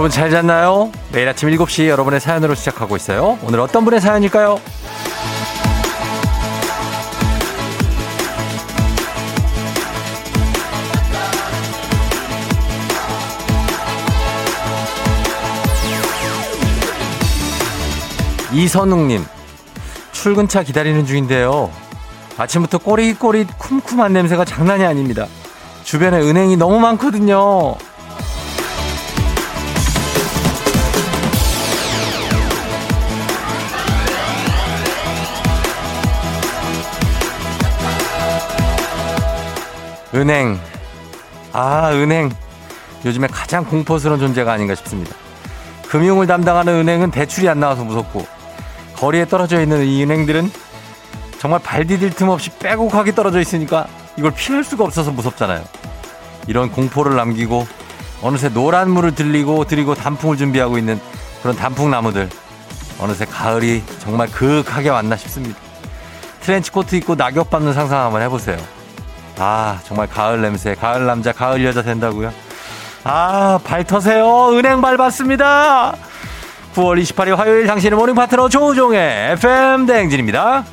여러분 잘 잤나요? 매일 아침 7시 여러분의 사연으로 시작하고 있어요. 오늘 어떤 분의 사연일까요? 이선웅님, 출근차 기다리는 중인데요. 아침부터 꼬릿꼬릿 쿰쿰한 냄새가 장난이 아닙니다. 주변에 은행이 너무 많거든요. 은행. 아, 은행. 요즘에 가장 공포스러운 존재가 아닌가 싶습니다. 금융을 담당하는 은행은 대출이 안 나와서 무섭고, 거리에 떨어져 있는 이 은행들은 정말 발 디딜 틈 없이 빼곡하게 떨어져 있으니까 이걸 피할 수가 없어서 무섭잖아요. 이런 공포를 남기고 어느새 노란 물을 들리고 드리고 단풍을 준비하고 있는 그런 단풍나무들. 어느새 가을이 정말 그윽하게 왔나 싶습니다. 트렌치 코트 입고 낙엽 밟는 상상 한번 해보세요. 아, 정말 가을 냄새, 가을 남자, 가을 여자 된다고요? 아, 발 터세요. 은행 밟았습니다. 9월 28일 화요일 당신의 morning 파트너 조우종의 FM 대행진입니다.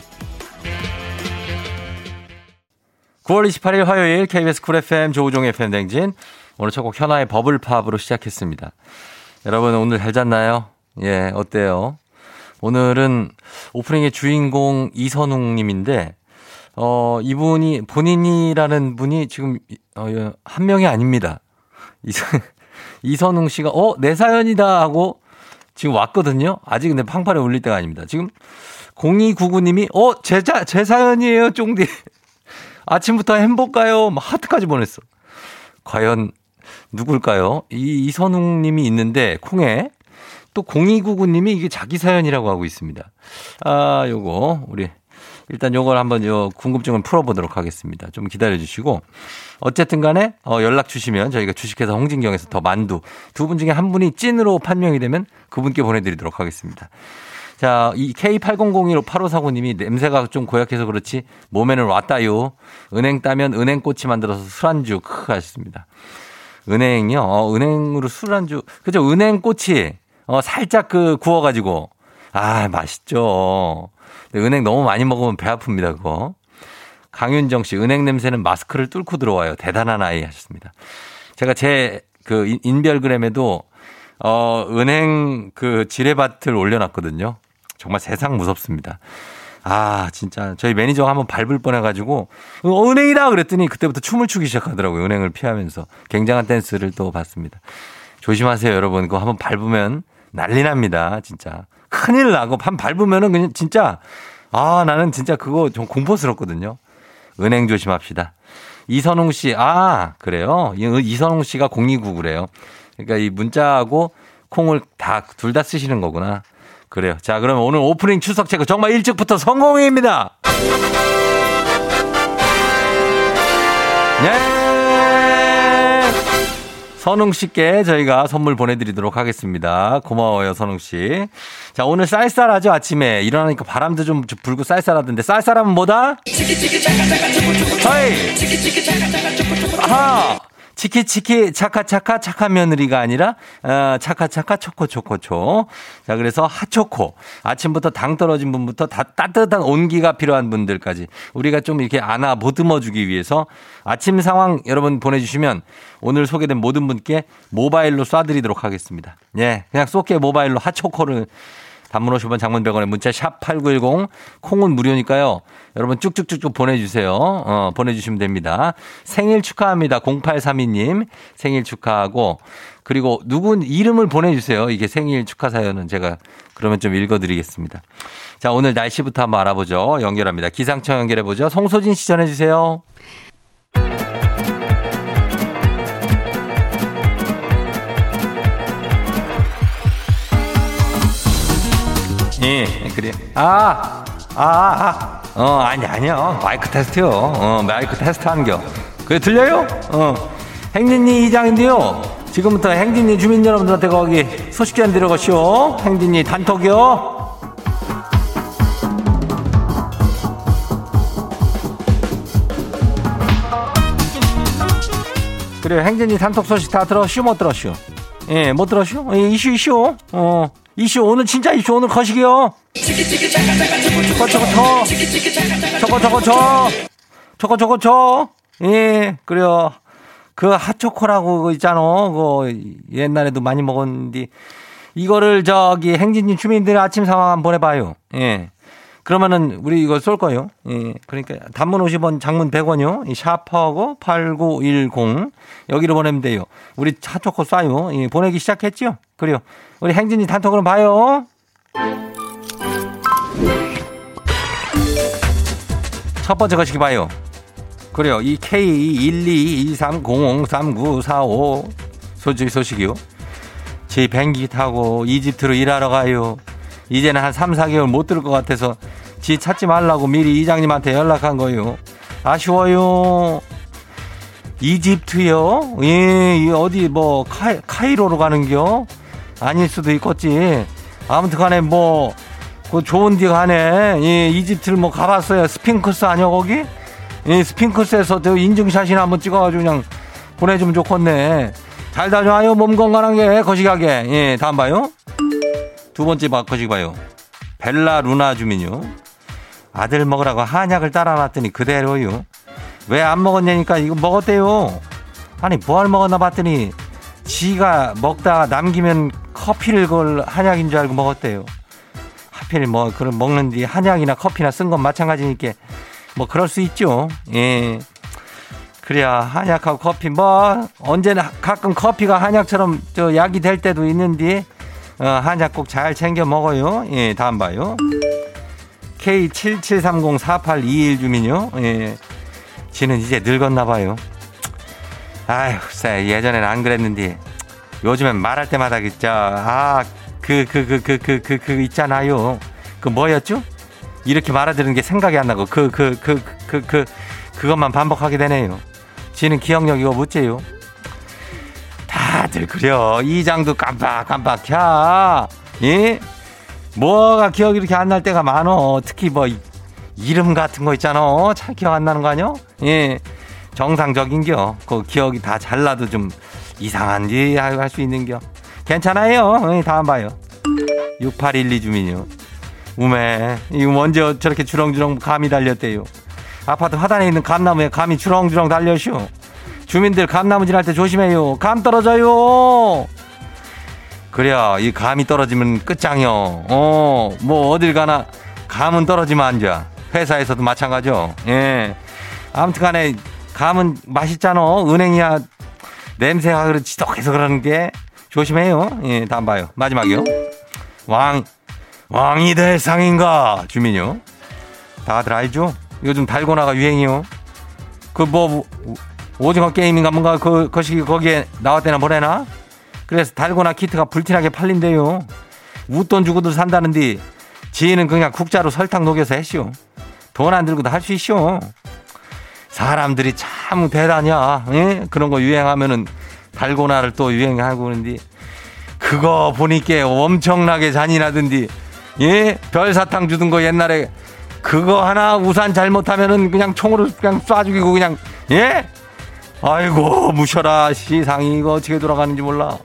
9월 28일 화요일 KBS 쿨 FM 조우종의 FM 대행진. 오늘 첫 곡 현아의 버블팝으로 시작했습니다. 여러분 오늘 잘 잤나요? 예, 어때요? 오늘은 오프닝의 주인공 이선웅 님인데 어, 이분이 본인이라는 분이 지금 어, 예, 한 명이 아닙니다. 이선, 이선웅 씨가 어, 내 사연이다 하고 지금 왔거든요. 아직 근데 팡판에 울릴 때가 아닙니다. 지금 0299님이 어, 제, 자, 제 사연이에요, 쫑디. 아침부터 행복가요? 막 하트까지 보냈어. 과연 누굴까요? 이 이선웅 님이 있는데 콩에 또 0299 님이 이게 자기 사연이라고 하고 있습니다. 아, 요거 우리 일단 요걸 한번 요 궁금증을 풀어보도록 하겠습니다. 좀 기다려 주시고. 어쨌든 간에 어, 연락 주시면 저희가 주식회사 홍진경에서 더 만두 두 분 중에 한 분이 찐으로 판명이 되면 그분께 보내드리도록 하겠습니다. 자, 이 K8001 8549님이 냄새가 좀 고약해서 그렇지 몸에는 왔다요. 은행 따면 은행꼬치 만들어서 술안주 크 하셨습니다. 은행이요? 어, 은행으로 술안주. 그죠? 은행꼬치. 어, 살짝 그 구워가지고. 아, 맛있죠. 은행 너무 많이 먹으면 배 아픕니다, 그거. 강윤정 씨, 은행 냄새는 마스크를 뚫고 들어와요. 대단한 아이 하셨습니다. 제가 제 그 인별그램에도 어, 은행 그 지뢰밭을 올려놨거든요. 정말 세상 무섭습니다. 아, 진짜. 저희 매니저가 한번 밟을 뻔해가지고, 어, 은행이다! 그랬더니 그때부터 춤을 추기 시작하더라고요. 은행을 피하면서. 굉장한 댄스를 또 봤습니다. 조심하세요, 여러분. 그거 한번 밟으면 난리 납니다. 진짜. 큰일 나고, 한 밟으면은 그냥 진짜, 아, 나는 진짜 그거 좀 공포스럽거든요. 은행 조심합시다. 이선웅 씨, 아, 그래요? 이선웅 씨가 0299래요. 그러니까 이 문자하고 콩을 다, 둘 다 쓰시는 거구나. 그래요. 자, 그러면 오늘 오프닝 추석 체크 정말 일찍부터 성공입니다. 예! 선웅 씨께 저희가 선물 보내드리도록 하겠습니다. 고마워요, 선웅 씨. 자, 오늘 쌀쌀하죠, 아침에. 일어나니까 바람도 좀 불고 쌀쌀하던데. 쌀쌀하면 뭐다? 허이! 아하! 치키치키 차카차카 착한 며느리가 아니라 어, 차카차카 초코초코초. 자 그래서 핫초코. 아침부터 당 떨어진 분부터 다 따뜻한 온기가 필요한 분들까지 우리가 좀 이렇게 안아 보듬어주기 위해서 아침 상황 여러분 보내주시면 오늘 소개된 모든 분께 모바일로 쏴드리도록 하겠습니다. 예, 그냥 쏘게 모바일로 핫초코를 단문 50원 장문 100원에 문자 샵 8910 콩은 무료니까요. 여러분 쭉쭉쭉쭉 보내주세요. 어, 보내주시면 됩니다. 생일 축하합니다. 0832님 생일 축하하고 그리고 누군 이름을 보내주세요. 이게 생일 축하 사연은 제가 그러면 좀 읽어드리겠습니다. 자 오늘 날씨부터 한번 알아보죠. 연결합니다. 기상청 연결해보죠. 송소진 시 전해주세요. 예, 그래. 아, 아, 아, 어, 아니, 아니요. 마이크 테스트요. 어, 마이크 테스트 한겨. 그게 들려요? 어. 행진리 이장인데요. 지금부터 행진리 주민 여러분들한테 거기 소식 좀 들어가시오. 행진리 단톡이요. 그래, 행진리 단톡 소식 다 들었슈, 못 들었슈? 예, 못 들었슈? 예, 이슈, 이슈. 어, 이슈, 오늘 진짜 이슈, 오늘 거시기요. 저거, 저거, 저. 저거, 저거, 저. 저거, 저거, 저. 예, 그래요. 그 핫초코라고 있잖아. 그 옛날에도 많이 먹었는데. 이거를 저기 행진진 주민들 아침 상황 한번 보내봐요. 예. 그러면은 우리 이거 쏠 거요. 예. 그러니까 단문 50원, 장문 100원요. 이 샤퍼하고 8910 여기로 보내면 돼요. 우리 차초코 쏴요. 예. 보내기 시작했죠? 그래요. 우리 행진이 단톡으로 봐요. 첫 번째 거시기 봐요. 그래요. 이 K122303945 소식 소식이요. 제 비행기 타고 이집트로 일하러 가요. 이제는 한 3, 4개월 못 들 것 같아서 지 찾지 말라고 미리 이장님한테 연락한 거요. 아쉬워요. 이집트요? 예, 어디 뭐 카, 카이로로 가는겨? 아닐 수도 있겠지. 아무튼 간에 뭐, 그 좋은 데 가네. 예, 이집트를 뭐 가봤어요. 스핑크스 아니야, 거기? 예, 스핑크스에서 저 인증샷이나 한번 찍어가지고 그냥 보내주면 좋겠네. 잘 다녀와요. 몸 건강하게, 거시기하게. 예, 다음 봐요. 두 번째 바꿔시기 봐요. 벨라 루나 주민요. 아들 먹으라고 한약을 따라놨더니 그대로요. 왜 안 먹었냐니까 이거 먹었대요. 아니 뭘 먹었나 봤더니 지가 먹다가 남기면 커피를 걸 한약인 줄 알고 먹었대요. 하필 뭐 그런 먹는 뒤 한약이나 커피나 쓴 건 마찬가지니까 뭐 그럴 수 있죠. 예. 그래야 한약하고 커피 뭐 언제나 가끔 커피가 한약처럼 저 약이 될 때도 있는데 어, 한약 꼭잘 챙겨 먹어요. 예, 다음 봐요. K77304821 주민요. 예. 지는 이제 늙었나 봐요. 아휴, 예전에는 안 그랬는데 요즘엔 말할 때마다 그죠. 아, 그, 그, 그, 그, 그, 그, 그 있잖아요. 그 뭐였죠? 이렇게 말아드는 게 생각이 안 나고 그, 그, 그, 그, 그, 그것만 반복하게 되네요. 지는 기억력 이거 못째요. 다들 그려. 이장도 깜빡깜빡 켜. 예? 뭐가 기억이 이렇게 안 날 때가 많어. 특히 뭐 이름 같은 거 있잖아. 잘 기억 안 나는 거 아니야? 예. 정상적인겨. 그 기억이 다 잘 나도 좀 이상한지 할 수 있는겨. 괜찮아요. 예, 다음 봐요. 6812 주민요. 우메. 이거 언제 저렇게 주렁주렁 감이 달렸대요. 아파트 화단에 있는 감나무에 감이 주렁주렁 달려쇼. 주민들 감 나무 지날 때 조심해요. 감 떨어져요. 그래야 이 감이 떨어지면 끝장이요. 어, 뭐 어딜 가나 감은 떨어지면 안 돼. 회사에서도 마찬가지요. 예. 아무튼 간에 감은 맛있잖아. 은행이야 냄새가 그렇 지독해서 그러는 게 조심해요. 예, 다음 봐요. 마지막이요. 왕, 왕이 될 상인가? 주민요. 다들 알죠? 요즘 달고나가 유행이요. 그 뭐, 오징어 게임인가 뭔가 그, 것이 거기에 나왔대나 뭐래나? 그래서 달고나 키트가 불티나게 팔린대요. 웃돈 주고도 산다는데 지인은 그냥 국자로 설탕 녹여서 했쇼. 돈 안 들고도 할 수 있쇼. 사람들이 참 대단이야. 예? 그런 거 유행하면은 달고나를 또 유행하고 그러는데 그거 보니까 엄청나게 잔인하던데 예? 별사탕 주던 거 옛날에 그거 하나 우산 잘못하면은 그냥 총으로 그냥 쏴 죽이고 그냥 예? 아이고 무셔라 시상이 이거 어떻게 돌아가는지 몰라.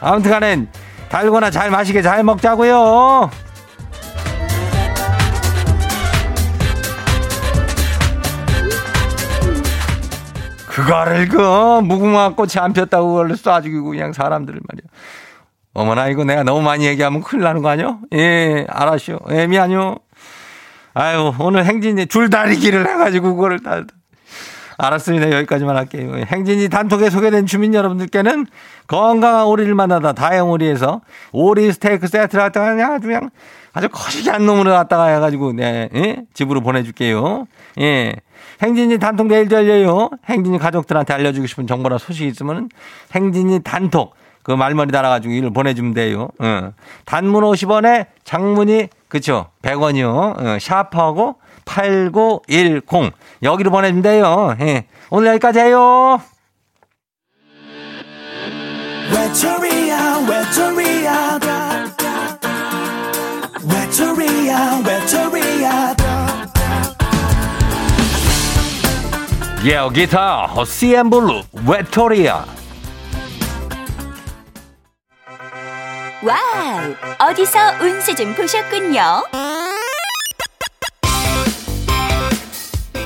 아무튼 간에 달고나 잘 마시게 잘 먹자고요. 그거를 그 무궁화 꽃이 안 폈다고 그걸 쏴 죽이고 그냥 사람들을 말이야. 어머나 이거 내가 너무 많이 얘기하면 큰일 나는 거 아니요? 예, 알았쇼. 예, 미안요. 아유, 오늘 행진이 줄다리기를 해가지고 그거를 다 알았습니다. 여기까지만 할게요. 행진이 단톡에 소개된 주민 여러분들께는 건강한 오리를 만나다 다행오리에서 오리 스테이크 세트를 갖다가 아주 그냥 아주 거시기한 놈으로 갖다가 해가지고 네, 예? 집으로 보내줄게요. 예. 행진이 단톡 내일도 열려요. 행진이 가족들한테 알려주고 싶은 정보나 소식이 있으면 행진이 단톡 그 말머리 달아가지고 이를 보내주면 돼요. 어. 단문 50원에 장문이 그쵸 100원이요. 어. 샤프하고 8910 여기로 보내주면 돼요. 예. 오늘 여기까지 해요. 예, 기타 CN블루 외톨이야 와우! 어디서 운세 좀 보셨군요.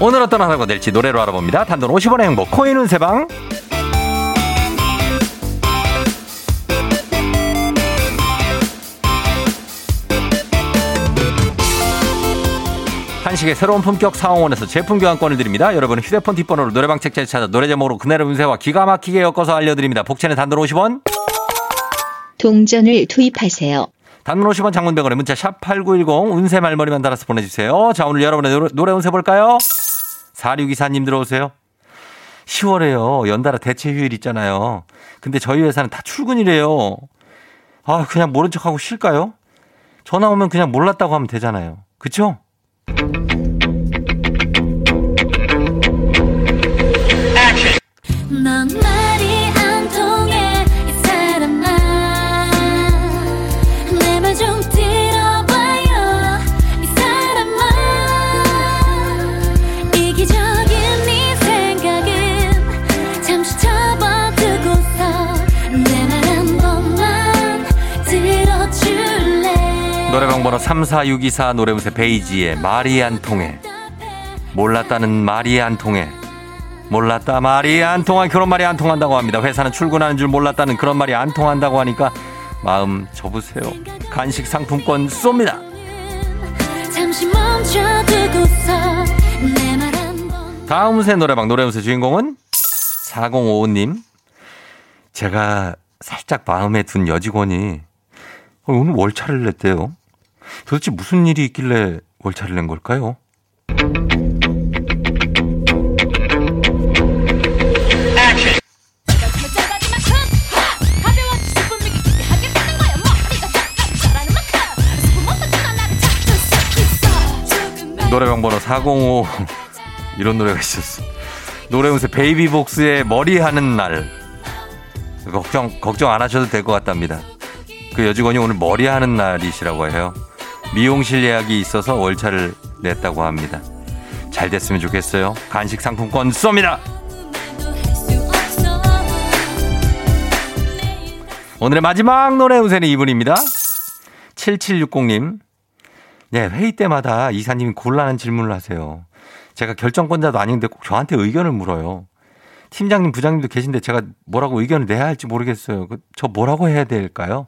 오늘 어떤 하나가 될지 노래로 알아봅니다. 단돈 50원의 행복 코인 운세방. 한식의 새로운 품격 사원에서 제품 교환권을 드립니다. 여러분은 휴대폰 뒷번호로 노래방 책자에 찾아 노래 제목으로 그날의 운세와 기가 막히게 엮어서 알려드립니다. 복채는 단돈 50원. 동전을 투입하세요. 단문 50원 장문병원에 문자 샵 8910 운세 말머리만 달아서 보내주세요. 자, 오늘 여러분의 노래, 노래 운세 볼까요? 4624님 들어오세요. 10월에요. 연달아 대체 휴일 있잖아요. 근데 저희 회사는 다 출근이래요. 아, 그냥 모른 척하고 쉴까요? 전화 오면 그냥 몰랐다고 하면 되잖아요. 그쵸? 넌 번호 34624 노래운세 베이지의 말이 안 통해. 몰랐다는 말이 안 통해. 몰랐다 말이 안 통한 그런 말이 안 통한다고 합니다. 회사는 출근하는 줄 몰랐다는 그런 말이 안 통한다고 하니까 마음 접으세요. 간식 상품권 쏩니다. 다음 새 노래방 노래운세 주인공은 4055님. 제가 살짝 마음에 든 여직원이 오늘 월차를 냈대요. 도대체 무슨 일이 있길래 월차를 낸 걸까요? 노래방 번호 405 이런 노래가 있었어. 노래운세 베이비복스의 머리 하는 날. 걱정 걱정 안 하셔도 될 것 같답니다. 그 여직원이 오늘 머리 하는 날이시라고 해요. 미용실 예약이 있어서 월차를 냈다고 합니다. 잘 됐으면 좋겠어요. 간식 상품권 쏩니다. 오늘의 마지막 노래 운세는 이분입니다. 7760님. 네, 회의 때마다 이사님이 곤란한 질문을 하세요. 제가 결정권자도 아닌데 꼭 저한테 의견을 물어요. 팀장님, 부장님도 계신데 제가 뭐라고 의견을 내야 할지 모르겠어요. 그, 저 뭐라고 해야 될까요?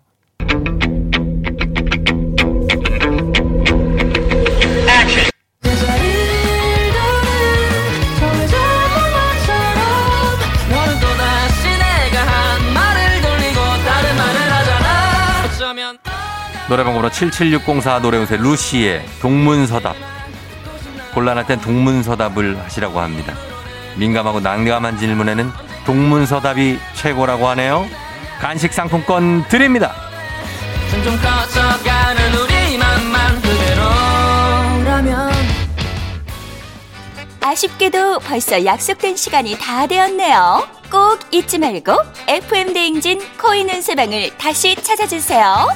노래방 번호 77604 노래운세 루시의 동문서답. 곤란할 땐 동문서답을 하시라고 합니다. 민감하고 난감한 질문에는 동문서답이 최고라고 하네요. 간식 상품권 드립니다. 아쉽게도 벌써 약속된 시간이 다 되었네요. 꼭 잊지 말고 FM 대행진 코인 운세방을 다시 찾아주세요.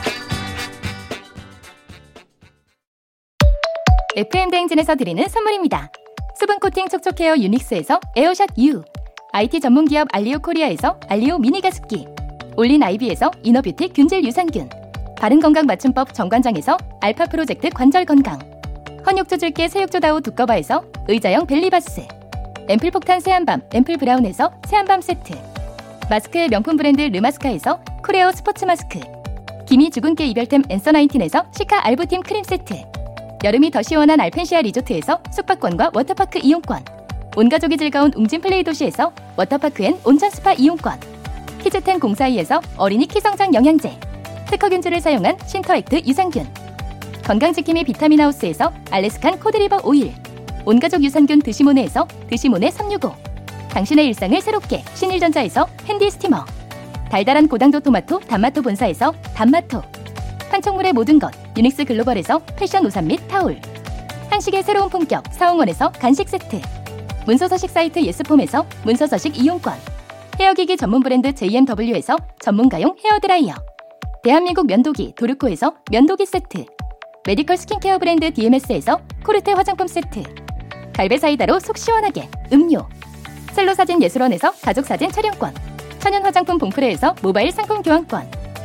FM 대행진에서 드리는 선물입니다. 수분 코팅 촉촉 헤어 유닉스에서 에어샷 U, IT 전문 기업 알리오 코리아에서 알리오 미니 가습기, 올린 아이비에서 이너뷰티 균질 유산균, 바른 건강 맞춤법 정관장에서 알파 프로젝트 관절 건강, 헌 욕조 줄게 새 욕조 다오 두꺼바에서 의자형 벨리바스, 앰플 폭탄 새한밤 앰플 브라운에서 새한밤 세트, 마스크의 명품 브랜드 르마스카에서 쿠레오 스포츠 마스크, 기미 주근깨 이별템 앤서 나인틴에서 시카 알부팀 크림 세트, 여름이 더 시원한 알펜시아 리조트에서 숙박권과 워터파크 이용권. 온 가족이 즐거운 웅진 플레이 도시에서 워터파크 and 온천 스파 이용권. 키즈텐 공사이에서 어린이 키성장 영양제. 특허균주를 사용한 신터액트 유산균. 건강지킴이 비타민하우스에서 Alaskan cod liver oil. 온가족 유산균 드시모네에서 드시모네 365 당신의 일상을 새롭게 신일전자에서 핸디 스티머. 달달한 고당도 토마토 단마토 본사에서 단마토 판촉물의 모든 것 유닉스 글로벌에서 패션 우산 및 타올. 한식의 새로운 품격 사홍원에서 간식 세트. 문서서식 사이트 예스폼에서 문서서식 이용권. 헤어기기 전문 브랜드 JMW에서 전문가용 헤어드라이어. 대한민국 면도기 도르코에서 면도기 세트. 메디컬 스킨케어 브랜드 DMS에서 코르테 화장품 세트. 갈베 사이다로 속 시원하게 음료. 셀로 사진 예술원에서 가족 사진 촬영권. 천연 화장품 봉프레에서 모바일 상품 교환권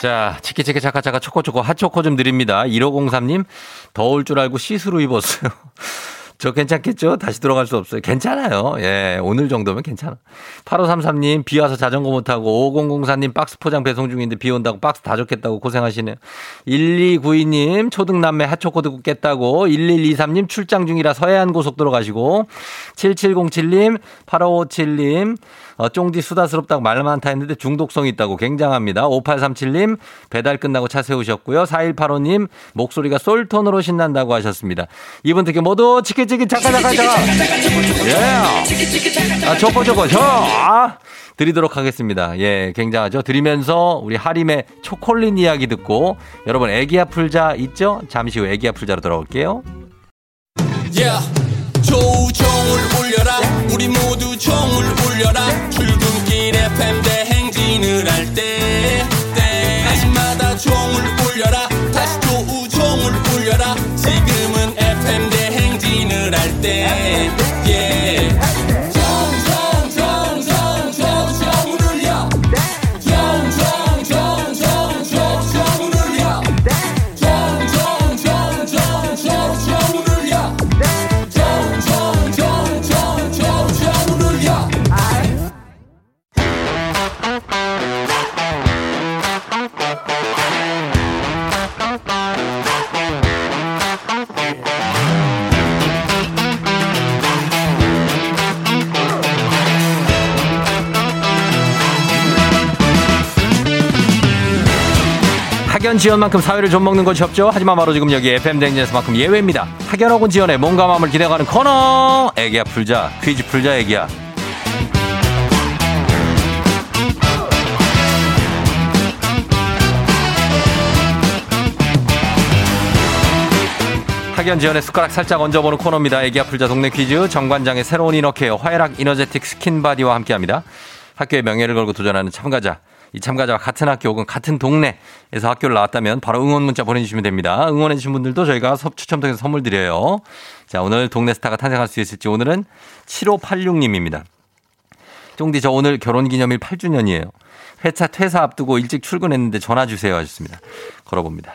자, 치키치키 차카차카 초코초코 핫초코 좀 드립니다. 1503님, 더울 줄 알고 시스루 입었어요. 저 괜찮겠죠? 다시 들어갈 수 없어요. 괜찮아요. 예, 오늘 정도면 괜찮아. 8533님, 비 와서 자전거 못 타고, 5004님, 박스 포장 배송 중인데 비 온다고 박스 다 젖겠다고 고생하시네요. 1292님, 초등남매 핫초코 듣고 깼다고, 1123님, 출장 중이라 서해안 고속도로 가시고, 7707님, 8557님, 어, 쫑디 수다스럽다고 말 많다 했는데 중독성 있다고 굉장합니다. 5837님 배달 끝나고 차 세우셨고요. 4185님 목소리가 솔톤으로 신난다고 하셨습니다. 이분 특히 모두 치키치키 잠깐. 예. 아, 저거 저거 저. 아. 드리도록 하겠습니다. 예, 굉장하죠. 드리면서 우리 하림의 초콜릿 이야기 듣고 여러분 애기야 풀자 있죠? 잠시 후 애기야 풀자로 돌아올게요. Yeah. 조종을 울려라. 우리 모두 종을 울려라. 출근길 FM 대행진을 할 때 때마다 종을 울려라. 다시 조우종을 울려라 학연 지연만큼 사회를 좀 먹는 것이 없죠. 하지만 바로 지금 여기 FM 댕진에서만큼 예외입니다. 학연하고 지연의 몸과 마음을 기대가는 코너. 애기야 풀자 퀴즈 풀자 애기야. 학연 지연의 숟가락 살짝 얹어보는 코너입니다. 애기야 풀자 동네 퀴즈 정관장의 새로운 이너케어 화애락 이너제틱 스킨바디와 함께합니다. 학교의 명예를 걸고 도전하는 참가자. 이 참가자와 같은 학교 혹은 같은 동네에서 학교를 나왔다면 바로 응원 문자 보내주시면 됩니다. 응원해주신 분들도 저희가 섭 추첨 통해서 선물 드려요. 자, 오늘 동네 스타가 탄생할 수 있을지 오늘은 7586님입니다. 쫑디 저 오늘 결혼 기념일 8주년이에요. 회차 퇴사 앞두고 일찍 출근했는데 전화 주세요 하셨습니다. 걸어봅니다.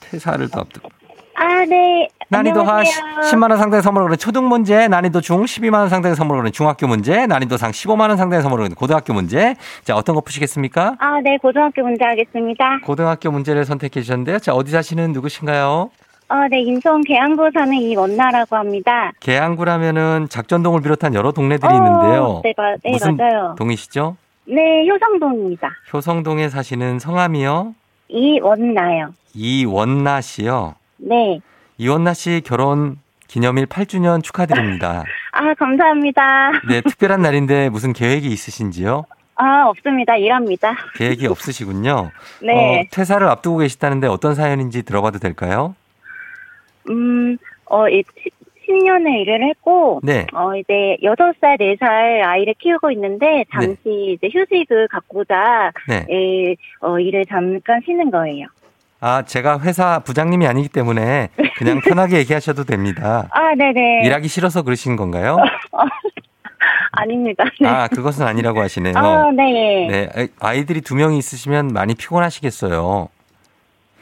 퇴사를 또 앞두고. 아, 네. 난이도 하 안녕하세요. 10만 원 상당의 선물을 거는 초등 문제, 난이도 중 12만 원 상당의 선물을 거는 중학교 문제, 난이도 상 15만 원 상당의 선물을 거는 고등학교 문제. 자, 어떤 거 푸시겠습니까? 아, 네. 고등학교 문제 하겠습니다. 고등학교 문제를 선택해 주셨는데요. 자, 어디 사시는 누구신가요? 어, 네. 인천 계양구 사는 이원나라고 합니다. 계양구라면은 작전동을 비롯한 여러 동네들이 어, 있는데요. 네, 마- 네, 무슨 맞아요. 동이시죠? 네. 효성동입니다. 효성동에 사시는 성함이요? 이원나요. 이원나 씨요. 네. 이원나 씨 결혼 기념일 8주년 축하드립니다. 아, 감사합니다. 네, 특별한 날인데 무슨 계획이 있으신지요? 아, 없습니다. 일합니다. 계획이 없으시군요. 네. 어, 퇴사를 앞두고 계시다는데 어떤 사연인지 들어봐도 될까요? 음, 어, 이 10년의 일을 했고, 네. 어, 이제 6살, 4살 아이를 키우고 있는데, 잠시 이제 휴직을 갖고자, 네. 예, 어, 일을 잠깐 쉬는 거예요. 아, 제가 회사 부장님이 아니기 때문에 그냥 편하게 얘기하셔도 됩니다. 아, 네네. 일하기 싫어서 그러신 건가요? 아닙니다. 네. 아, 그것은 아니라고 하시네요. 아, 네. 네, 아이- 아이들이 두 명이 있으시면 많이 피곤하시겠어요.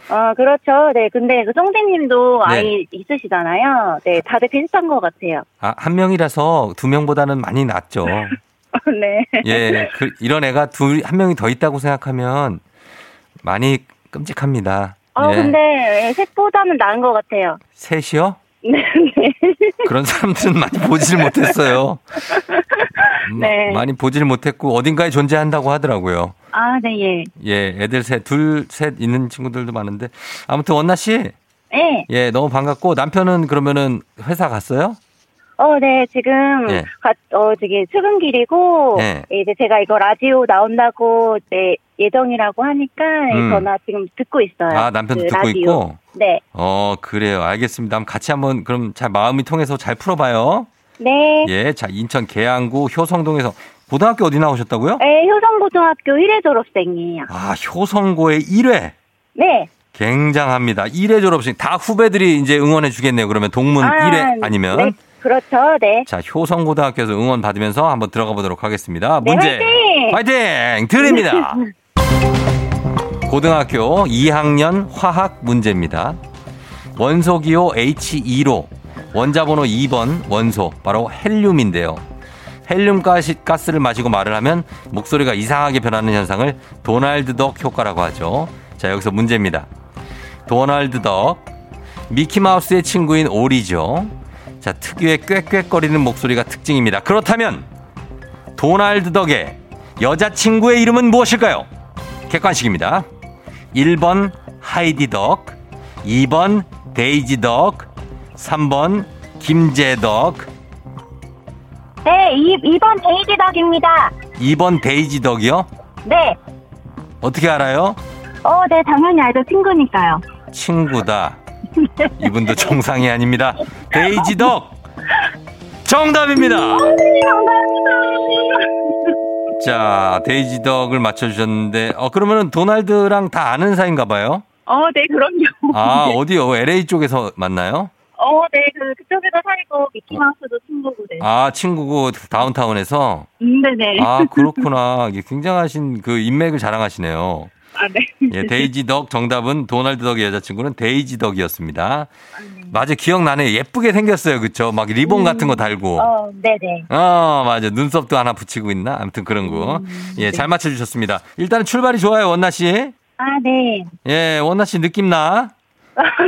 어, 그렇죠. 네. 근데 그 송대님도 네. 아이 있으시잖아요. 네. 다들 비슷한 것 같아요. 아, 한 명이라서 두 명보다는 많이 낫죠. 네. 예, 그, 이런 애가 둘, 한 명이 더 있다고 생각하면 많이 끔찍합니다. 어, 예. 근데 셋보다는 나은 것 같아요. 셋이요? 네. 네. 그런 사람들은 많이 보질 못했어요. 마- 네. 많이 보질 못했고 어딘가에 존재한다고 하더라고요. 아, 네, 예. 예, 애들 셋, 둘, 셋 있는 친구들도 많은데 아무튼 원나 씨, 네. 예, 너무 반갑고 남편은 그러면은 회사 갔어요? 어, 네, 지금, 예. 가, 어, 저기, 출근길이고, 예. 이제 제가 이거 라디오 나온다고, 네, 예정이라고 하니까, 음. 전화 지금 듣고 있어요. 아, 남편도 그 듣고 라디오. 있고. 네. 어, 그래요. 알겠습니다. 같이 한번 그럼 잘 마음이 통해서 잘 풀어봐요. 네. 예, 자, 인천 계양구 효성동에서 고등학교 어디 나오셨다고요? 네, 효성고등학교 1회 졸업생이에요. 아, 효성고의 1회. 네. 굉장합니다. 1회 졸업생. 다 후배들이 이제 응원해 주겠네요. 그러면 동문 아, 1회 아니면. 네, 그렇죠. 네. 자, 효성고등학교에서 응원 받으면서 한번 들어가 보도록 하겠습니다. 네, 문제. 화이팅! 화이팅! 드립니다. 고등학교 2학년 화학 문제입니다. 원소기호 H2로 원자번호 2번 원소 바로 헬륨인데요. 헬륨 가스를 마시고 말을 하면 목소리가 이상하게 변하는 현상을 도날드 덕 효과라고 하죠. 자, 여기서 문제입니다. 도널드 덕 미키마우스의 친구인 오리죠. 자, 특유의 꽥꽥거리는 목소리가 특징입니다. 그렇다면 도날드 덕의 여자친구의 이름은 무엇일까요? 객관식입니다. 1번 하이디 덕, 2번 데이지 덕, 3번 김재 덕, 네, 2, 2번 데이지 덕입니다. 2번 데이지 덕이요? 네. 어떻게 알아요? 어, 네, 당연히 알죠. 친구니까요. 친구다. 이분도 정상이 아닙니다. 데이지 덕! 정답입니다! 자, 데이지 덕을 맞춰주셨는데, 어, 그러면은 도날드랑 다 아는 사이인가 봐요? 어, 네, 그럼요. 아, 어디요? LA 쪽에서 만나요? 어, 네, 그, 그쪽에서 살고, 미키마우스도 친구고, 네. 아, 친구고 다운타운에서? 음, 네네. 아, 그렇구나. 굉장하신 그 인맥을 자랑하시네요. 아, 네. 예, 데이지 덕 정답은 도널드 덕의 여자친구는 데이지 덕이었습니다. 맞아, 기억나네. 예쁘게 생겼어요. 그쵸? 막 리본 같은 거 달고. 어, 네네. 어, 맞아. 눈썹도 하나 붙이고 있나? 아무튼 그런 거. 예, 잘 맞춰주셨습니다. 일단은 출발이 좋아요, 원나 씨. 아, 네. 예, 원나 씨 느낌 나?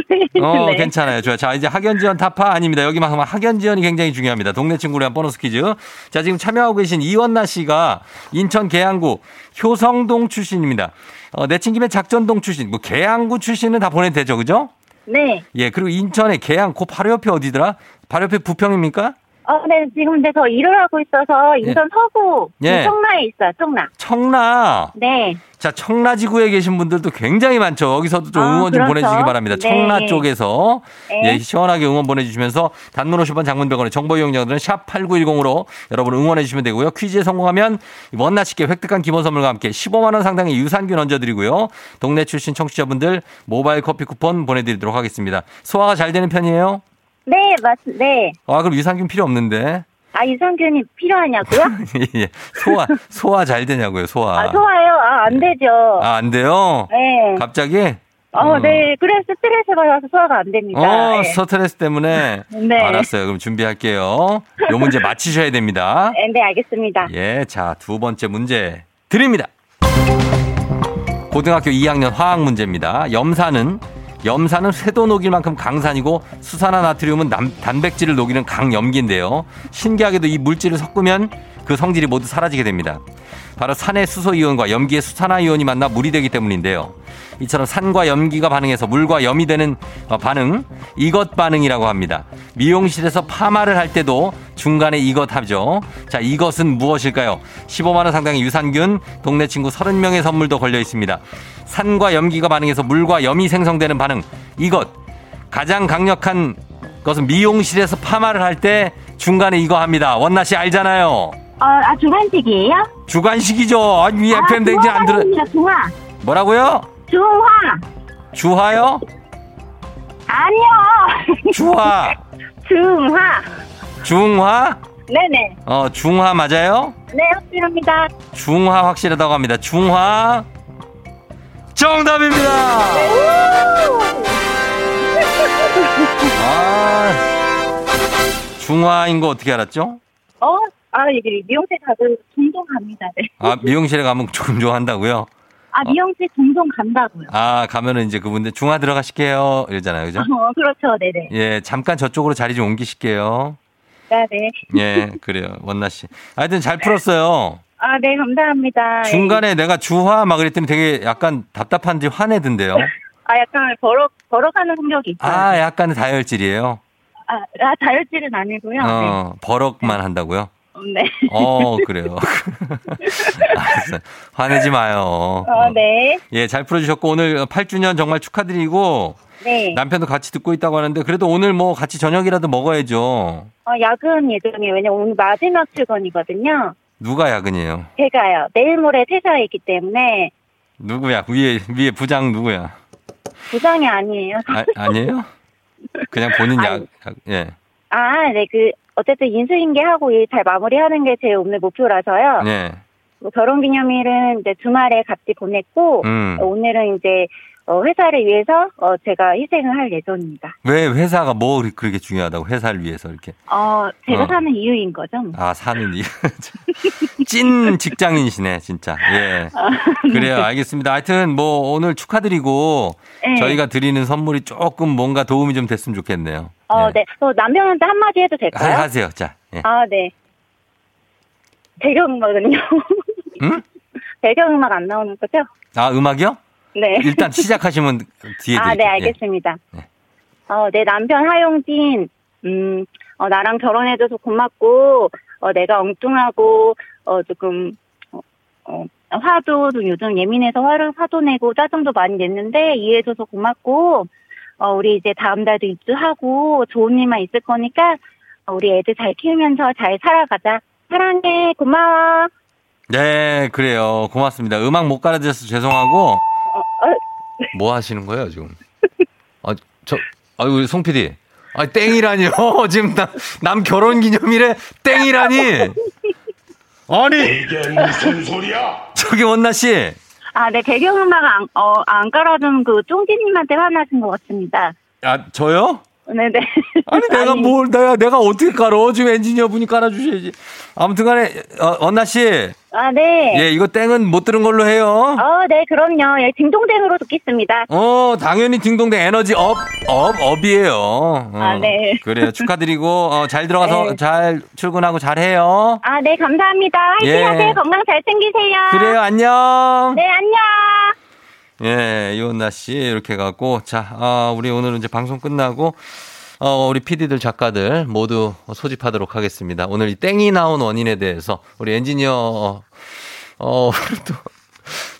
네. 어, 네. 괜찮아요. 좋아요. 자, 이제 학연 지원 타파 아닙니다. 여기만 학연 지원이 굉장히 중요합니다. 동네 친구를 위한 보너스 퀴즈. 자, 지금 참여하고 계신 이원나 씨가 인천 계양구 효성동 출신입니다. 어, 내친 김에 작전동 출신, 뭐 계양구 출신은 다 보내도 되죠, 그죠? 네. 예, 그리고 인천의 계양, 그 바로 옆에 어디더라? 바로 옆에 부평입니까? 어, 네, 지금 근데 저 일을 하고 있어서 인천 서구, 예. 청라에 있어요, 청라. 청라. 네. 자, 청라 지구에 계신 분들도 굉장히 많죠. 여기서도 좀 아, 응원 좀 그렇죠. 보내주시기 바랍니다. 네. 청라 쪽에서 네. 예, 시원하게 응원 보내주시면서 단문 50원 장문병원의 정보 이용자들은 샵 8910으로 여러분 응원해 주시면 되고요. 퀴즈에 성공하면 원나치게 획득한 기본 선물과 함께 15만 원 상당의 유산균 얹어드리고요. 동네 출신 청취자분들 모바일 커피 쿠폰 보내드리도록 하겠습니다. 소화가 잘 되는 편이에요? 네, 맞, 네. 아, 그럼 유산균 필요 없는데. 아, 유산균이 필요하냐고요? 예, 소화, 소화 잘 되냐고요, 소화. 아, 좋아요. 아, 안 되죠. 아, 안 돼요? 네. 갑자기? 어, 음. 네. 그래, 스트레스 받아서 소화가 안 됩니다. 어, 네. 스트레스 때문에. 네. 알았어요. 그럼 준비할게요. 요 문제 맞히셔야 됩니다. 네, 네, 알겠습니다. 예, 자, 두 번째 문제 드립니다. 고등학교 2학년 화학 문제입니다. 염산은 염산은 쇄도 녹일 만큼 강산이고 수산화 나트륨은 남- 단백질을 녹이는 강염기인데요. 신기하게도 이 물질을 섞으면 그 성질이 모두 사라지게 됩니다. 바로 산의 수소 이온과 염기의 수산화 이온이 만나 물이 되기 때문인데요. 이처럼 산과 염기가 반응해서 물과 염이 되는 어, 반응, 이것 반응이라고 합니다. 미용실에서 파마를 할 때도 중간에 이것 하죠. 자, 이것은 무엇일까요? 15만원 상당의 유산균, 동네 친구 30명의 선물도 걸려 있습니다. 산과 염기가 반응해서 물과 염이 생성되는 반응, 이것. 가장 강력한 것은 미용실에서 파마를 할 때 중간에 이거 합니다. 원나 씨 알잖아요. 어, 아, 주간식이에요? 주관식이죠. 아니, FM 댕진 안 들어. 중화, 중화. 뭐라고요? 중화. 주화요? 아니요. 주화. 중화. 중화? 네네. 어, 중화 맞아요? 네, 확실합니다. 중화 확실하다고 합니다. 중화. 정답입니다! 아, 중화인 거 어떻게 알았죠? 어, 아, 이게 미용실 가도 종종 갑니다. 네. 아, 미용실에 가면 조금 좋아한다고요? 아, 미용실 종종 간다고요. 아, 가면은 이제 그분들 중화 들어가실게요. 이러잖아요. 그죠? 어, 그렇죠. 네네. 예, 잠깐 저쪽으로 자리 좀 옮기실게요. 네, 네. 예, 그래요. 원나 씨. 하여튼 잘 풀었어요. 아, 네, 감사합니다. 예. 중간에 내가 주화 막 그랬더니 되게 약간 답답한지 화내던데요. 아, 약간 버럭, 버럭하는 성격이 있어요. 아, 약간 다혈질이에요. 아, 아 다혈질은 아니고요. 어, 버럭만 한다고요? 네. 네. 어, 그래요. 화내지 마요. 어, 네. 예, 잘 풀어주셨고, 오늘 8주년 정말 축하드리고, 네. 남편도 같이 듣고 있다고 하는데, 그래도 오늘 뭐 같이 저녁이라도 먹어야죠. 어, 야근 예정이에요. 왜냐면 오늘 마지막 출근이거든요. 누가 야근이에요? 제가요. 내일 모레 퇴사이기 때문에 누구야? 위에, 위에 부장 누구야? 부장이 아니에요. 아, 아니에요? 그냥 본인 야, 아니. 야- 예. 아, 네. 그 어쨌든 인수인계하고 일 잘 마무리하는 게 제 오늘 목표라서요. 예. 뭐 결혼 기념일은 이제 주말에 같이 보냈고 음. 오늘은 이제 어, 회사를 위해서 어, 제가 희생을 할 예정입니다. 왜 회사가 뭐 그렇게 중요하다고 회사를 위해서 이렇게. 어, 제가 어. 사는 이유인 거죠. 뭐. 아, 사는 이. 찐 직장인이시네, 진짜. 예. 그래요, 알겠습니다. 하여튼 뭐 오늘 축하드리고 네. 저희가 드리는 선물이 조금 뭔가 도움이 좀 됐으면 좋겠네요. 어, 예. 네. 어, 남편한테 한마디 해도 하, 될까요? 하 세요, 자. 예. 아, 네. 배경음악은요? 응? 배경음악 안 나오는 거죠? 아, 음악이요? 네. 일단 시작하시면 뒤에 아, 드릴게요. 네, 예. 알겠습니다. 네. 어, 내 남편 하용진, 음, 어, 나랑 결혼해줘서 고맙고, 어, 내가 엉뚱하고, 어, 조금, 어, 어, 화도 좀 요즘 예민해서 화를, 화도 내고 짜증도 많이 냈는데 이해해줘서 고맙고, 어, 우리 이제 다음 달도 입주하고 좋은 일만 있을 거니까, 어, 우리 애들 잘 키우면서 잘 살아가자. 사랑해, 고마워. 네, 그래요. 고맙습니다. 음악 못 깔아드려서 죄송하고 뭐 하시는 거예요, 지금? 아, 저, 아유, 우리 송 PD. 아, 땡이라니요. 지금 남, 남 결혼 기념일에 땡이라니. 아니, 이게 무슨 소리야? 저기 원나 씨. 아, 네, 배경음악 안, 어, 안 깔아준 그 쫑디님한테 화나신 것 같습니다. 아, 저요? 네네. 아니, 내가 뭘, 내가, 내가 어떻게 깔아? 지금 엔지니어 분이 깔아주셔야지. 아무튼 간에, 어, 원나 씨. 아, 네. 예, 이거 땡은 못 들은 걸로 해요. 어, 네, 그럼요. 예, 딩동댕으로 듣겠습니다. 어, 당연히 딩동댕 에너지 up, up, up 이에요. 어, 아, 네. 그래요. 축하드리고, 어, 잘 들어가서 네. 잘 출근하고 잘 해요. 아, 네, 감사합니다. 화이팅 예. 하세요. 건강 잘 챙기세요. 그래요, 안녕. 네, 안녕. 예, 이원나 씨, 이렇게 해갖고, 자, 아, 우리 오늘은 이제 방송 끝나고, 어, 우리 PD들, 작가들 모두 소집하도록 하겠습니다. 오늘 이 땡이 나온 원인에 대해서 우리 엔지니어, 어, 어, 또,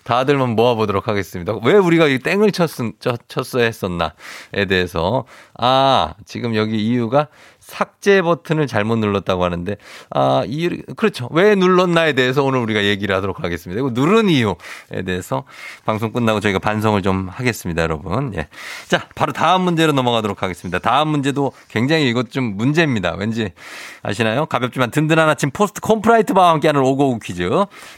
다들만 모아보도록 하겠습니다. 왜 우리가 이 땡을 쳤, 쳤, 쳤어야 했었나에 대해서. 아, 지금 여기 이유가 삭제 버튼을 잘못 눌렀다고 하는데, 아, 이유, 그렇죠. 왜 눌렀나에 대해서 오늘 우리가 얘기를 하도록 하겠습니다. 그리고 누른 이유에 대해서 방송 끝나고 저희가 반성을 좀 하겠습니다, 여러분. 예. 자, 바로 다음 문제로 넘어가도록 하겠습니다. 다음 문제도 굉장히 이것 좀 문제입니다. 왠지 아시나요? 가볍지만 든든한 아침 포스트 콘푸라이트 바와 함께하는 오고구 퀴즈.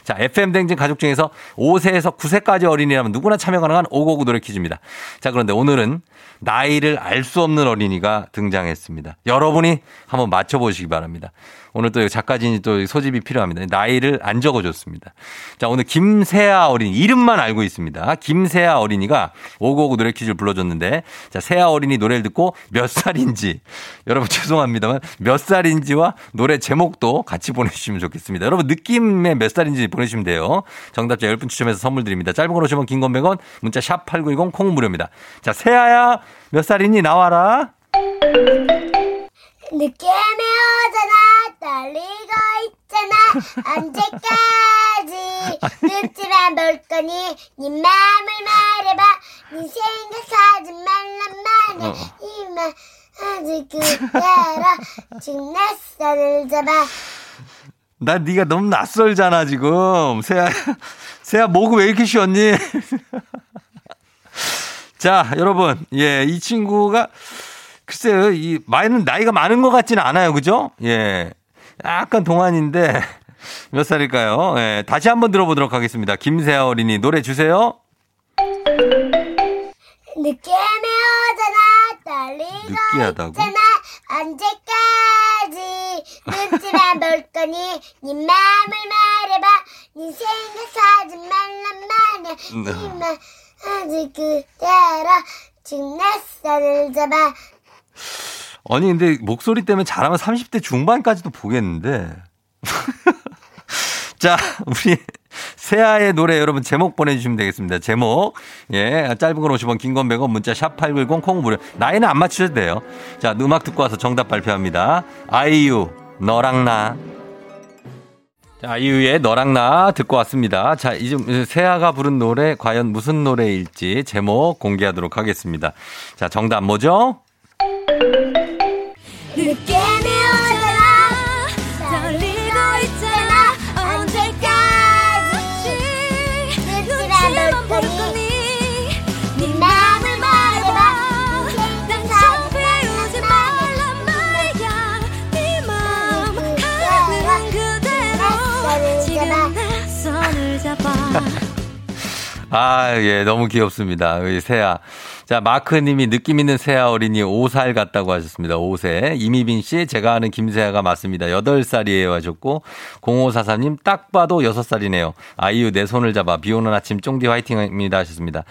자, FM 댕진 가족 중에서 5세에서 9세까지 어린이라면 누구나 참여 가능한 오고구 노래 퀴즈입니다. 자, 그런데 오늘은 나이를 알 수 없는 어린이가 등장했습니다. 여러분 이 한번 맞춰보시기 바랍니다. 오늘 또 작가진이 또 소집이 필요합니다. 나이를 안 적어줬습니다. 자, 오늘 김세아 어린이, 이름만 알고 있습니다. 김세아 어린이가 오고오고 노래 퀴즈를 불러줬는데, 자, 세아 어린이 노래를 듣고 몇 살인지, 여러분 죄송합니다만, 몇 살인지와 노래 제목도 같이 보내주시면 좋겠습니다. 여러분 느낌의 몇 살인지 보내주시면 돼요. 정답자 10분 추첨해서 선물 드립니다. 짧은 걸 오시면 긴건 100원, 문자 샵8910 콩 무료입니다. 자, 세아야, 몇 살이니 나와라. 느낌이 오잖아 떨리고 있잖아. 언제까지 눈치만 볼 거니? 네 맘을 말해봐. 네 생각하지 말란 말이야 어. 이만 아직 그대로 지금 내 손을 잡아. 나 네가 너무 낯설잖아 지금. 세아 세아 목이 왜 이렇게 쉬었니? 자 여러분. 예이 친구가 글쎄요 이 많은 나이가 많은 것 같지는 않아요 그죠? 예 약간 동안인데 몇 살일까요? 예 다시 한번 들어보도록 하겠습니다 김세아 어린이 노래 주세요. 느낌이 오잖아 떨리고 느끼하다고? 있잖아 언제까지 눈치만 볼 거니 네 맘을 말해봐 네 생각하지 말란 말이야 네. 이만 아직 그대로 지금 내 손을 잡아 아니 근데 목소리 때문에 잘하면 30대 중반까지도 보겠는데. 자, 우리 세아의 노래 여러분 제목 보내주시면 되겠습니다. 제목. 예, 짧은 건 50원, 긴 건 100원, 문자 샵 8910, 콩 무료. 나이는 안 맞추셔도 돼요. 자, 음악 듣고 와서 정답 발표합니다. 아이유, 너랑 나. 자, 아이유의 너랑 나 듣고 왔습니다. 자, 이제 세아가 부른 노래 과연 무슨 노래일지 제목 공개하도록 하겠습니다. 자, 정답 뭐죠? 느낌 아, 예, 너무 귀엽습니다. 우리 세아. 자, 마크님이 느낌 있는 세아 어린이 5살 같다고 하셨습니다. 5세. 이미빈 씨, 제가 아는 김세아가 맞습니다. 8살이에요 하셨고, 0544님, 딱 봐도 6살이네요. 아이유 내 손을 잡아. 비 오는 아침 쫑디 화이팅입니다 하셨습니다.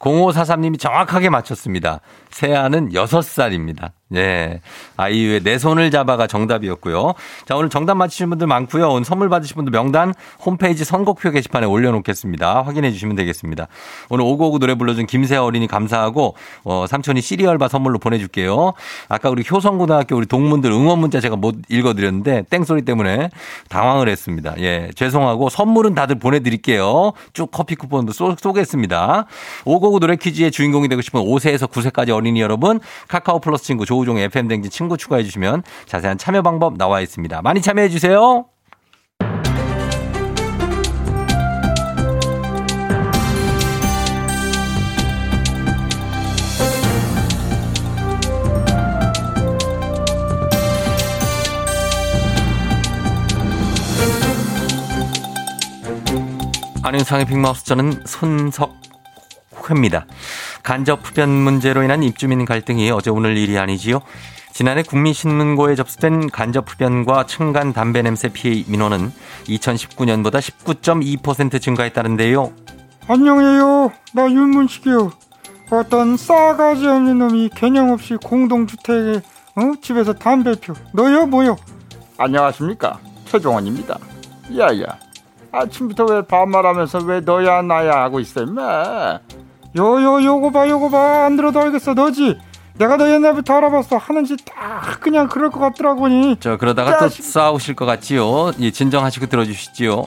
0543님이 정확하게 맞췄습니다. 세아는 6살입니다. 예. 아이유의 내 손을 잡아가 정답이었고요. 자, 오늘 정답 맞히신 분들 많고요. 오늘 선물 받으신 분들 명단 홈페이지 선곡표 게시판에 올려놓겠습니다. 확인해 주시면 되겠습니다. 오늘 오고오고 노래 불러준 김세아 어린이 감사하고, 어, 삼촌이 시리얼바 선물로 보내줄게요. 아까 우리 효성고등학교 우리 동문들 응원 문자 제가 못 읽어드렸는데 땡소리 때문에 당황을 했습니다. 예. 죄송하고 선물은 다들 보내드릴게요. 쭉 커피 쿠폰도 쏘, 쏘겠습니다. 오고오고 노래 퀴즈의 주인공이 되고 싶은 5세에서 9세까지 어린이 여러분, 카카오 플러스 친구 조우 종 FM 댕진 친구 추가해 주시면 자세한 참여 방법 나와 있습니다. 많이 참여해 주세요. 안윤상의 빅마우스 저는 손석 회입니다. 간접 흡연 문제로 인한 입주민 갈등이 어제 오늘 일이 아니지요. 지난해 국민신문고에 접수된 간접 흡연과 층간 담배 냄새 피해 민원은 2019년보다 19.2% 증가했다는데요. 안녕해요. 나 윤문식이요. 어떤 싸가지 없는 놈이 개념 없이 공동주택에 어? 집에서 담배 펴. 너요 뭐요? 안녕하십니까 최종원입니다 야야 아침부터 왜 반말하면서 왜 너야 나야 하고 있어 임마 요 요 요거 봐 요거 봐 안 들어도 알겠어 너지. 내가 너 옛날부터 알아봤어 하는 짓다 그냥 그럴 것 같더라고니. 저 그러다가 또 싸우실 것 같지요. 예, 진정하시고 들어주시지요.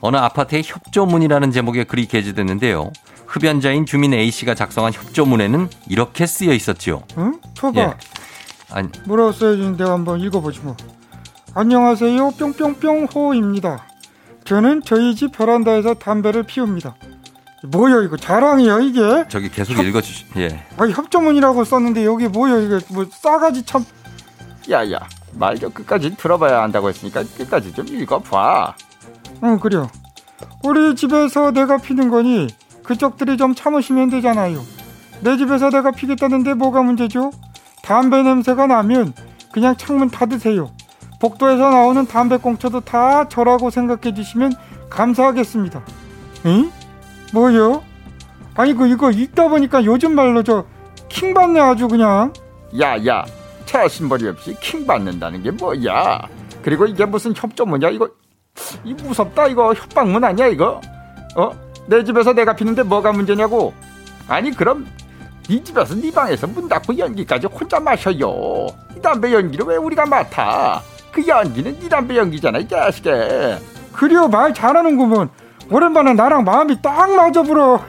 어느 아파트의 협조문이라는 제목의 글이 게재됐는데요. 흡연자인 주민 A 씨가 작성한 협조문에는 이렇게 쓰여 있었지요. 응? 줘봐. 예. 아니, 뭐라고 써야지 내가 한번 읽어보지 뭐. 안녕하세요 뿅뿅뿅 호입니다. 저는 저희 집 베란다에서 담배를 피웁니다. 뭐야 이거 자랑이야 이게? 저기 계속 읽어주시. 예. 아니 협조문이라고 썼는데 여기 뭐야 이게 뭐 싸가지 참. 야야 말 좀 끝까지 들어봐야 한다고 했으니까 끝까지 좀 읽어봐 응 그래요. 우리 집에서 내가 피는 거니 그쪽들이 좀 참으시면 되잖아요. 내 집에서 내가 피겠다는데 뭐가 문제죠? 담배 냄새가 나면 그냥 창문 닫으세요. 복도에서 나오는 담배 꽁초도 다 저라고 생각해 주시면 감사하겠습니다. 응? 뭐요? 아니 그 이거 읽다 보니까 요즘 말로 저 킹받네 아주 그냥. 야야 차신벌이 없이 킹 받는다는 게 뭐야 그리고 이게 무슨 협조문이야 이거 이 무섭다 이거 협박문 아니야 이거 어? 내 집에서 내가 피는데 뭐가 문제냐고 아니 그럼 네 집에서 네 방에서 문 닫고 연기까지 혼자 마셔요 이 담배 연기를 왜 우리가 맡아 그 연기는 네 담배 연기잖아 이 자식아 그래요 말 잘하는구먼. 오랜만에 나랑 마음이 딱 맞아 불어.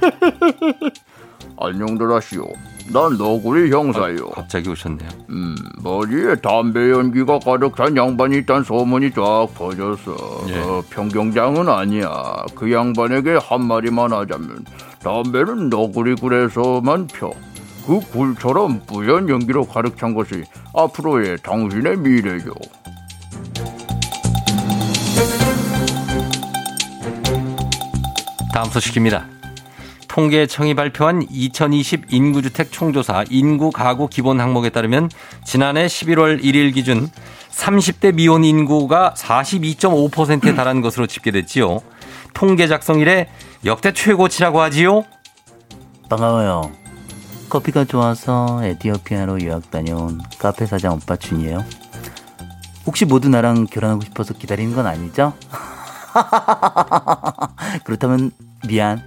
안녕들 하시오 난 너구리 형사요 갑자기 오셨네요. 음, 머리에 담배 연기가 가득 찬 양반이 있단 소문이 쫙 퍼졌어. 예. 어, 평경장은 아니야. 그 양반에게 한마디만 하자면 담배는 너구리 굴에서만 펴. 그 굴처럼 뿌연 연기로 가득 찬 것이 앞으로의 당신의 미래요. 다음 소식입니다. 통계청이 발표한 2020 인구주택 총조사 인구 가구 기본 항목에 따르면 지난해 11월 1일 기준 30대 미혼 인구가 42.5%에 달한 것으로 집계됐지요. 통계 작성 이래 역대 최고치라고 하지요. 반가워요. 커피가 좋아서 에티오피아로 유학 다녀온 카페 사장 오빠 춘이에요. 혹시 모두 나랑 결혼하고 싶어서 기다리는 건 아니죠? 그렇다면 미안.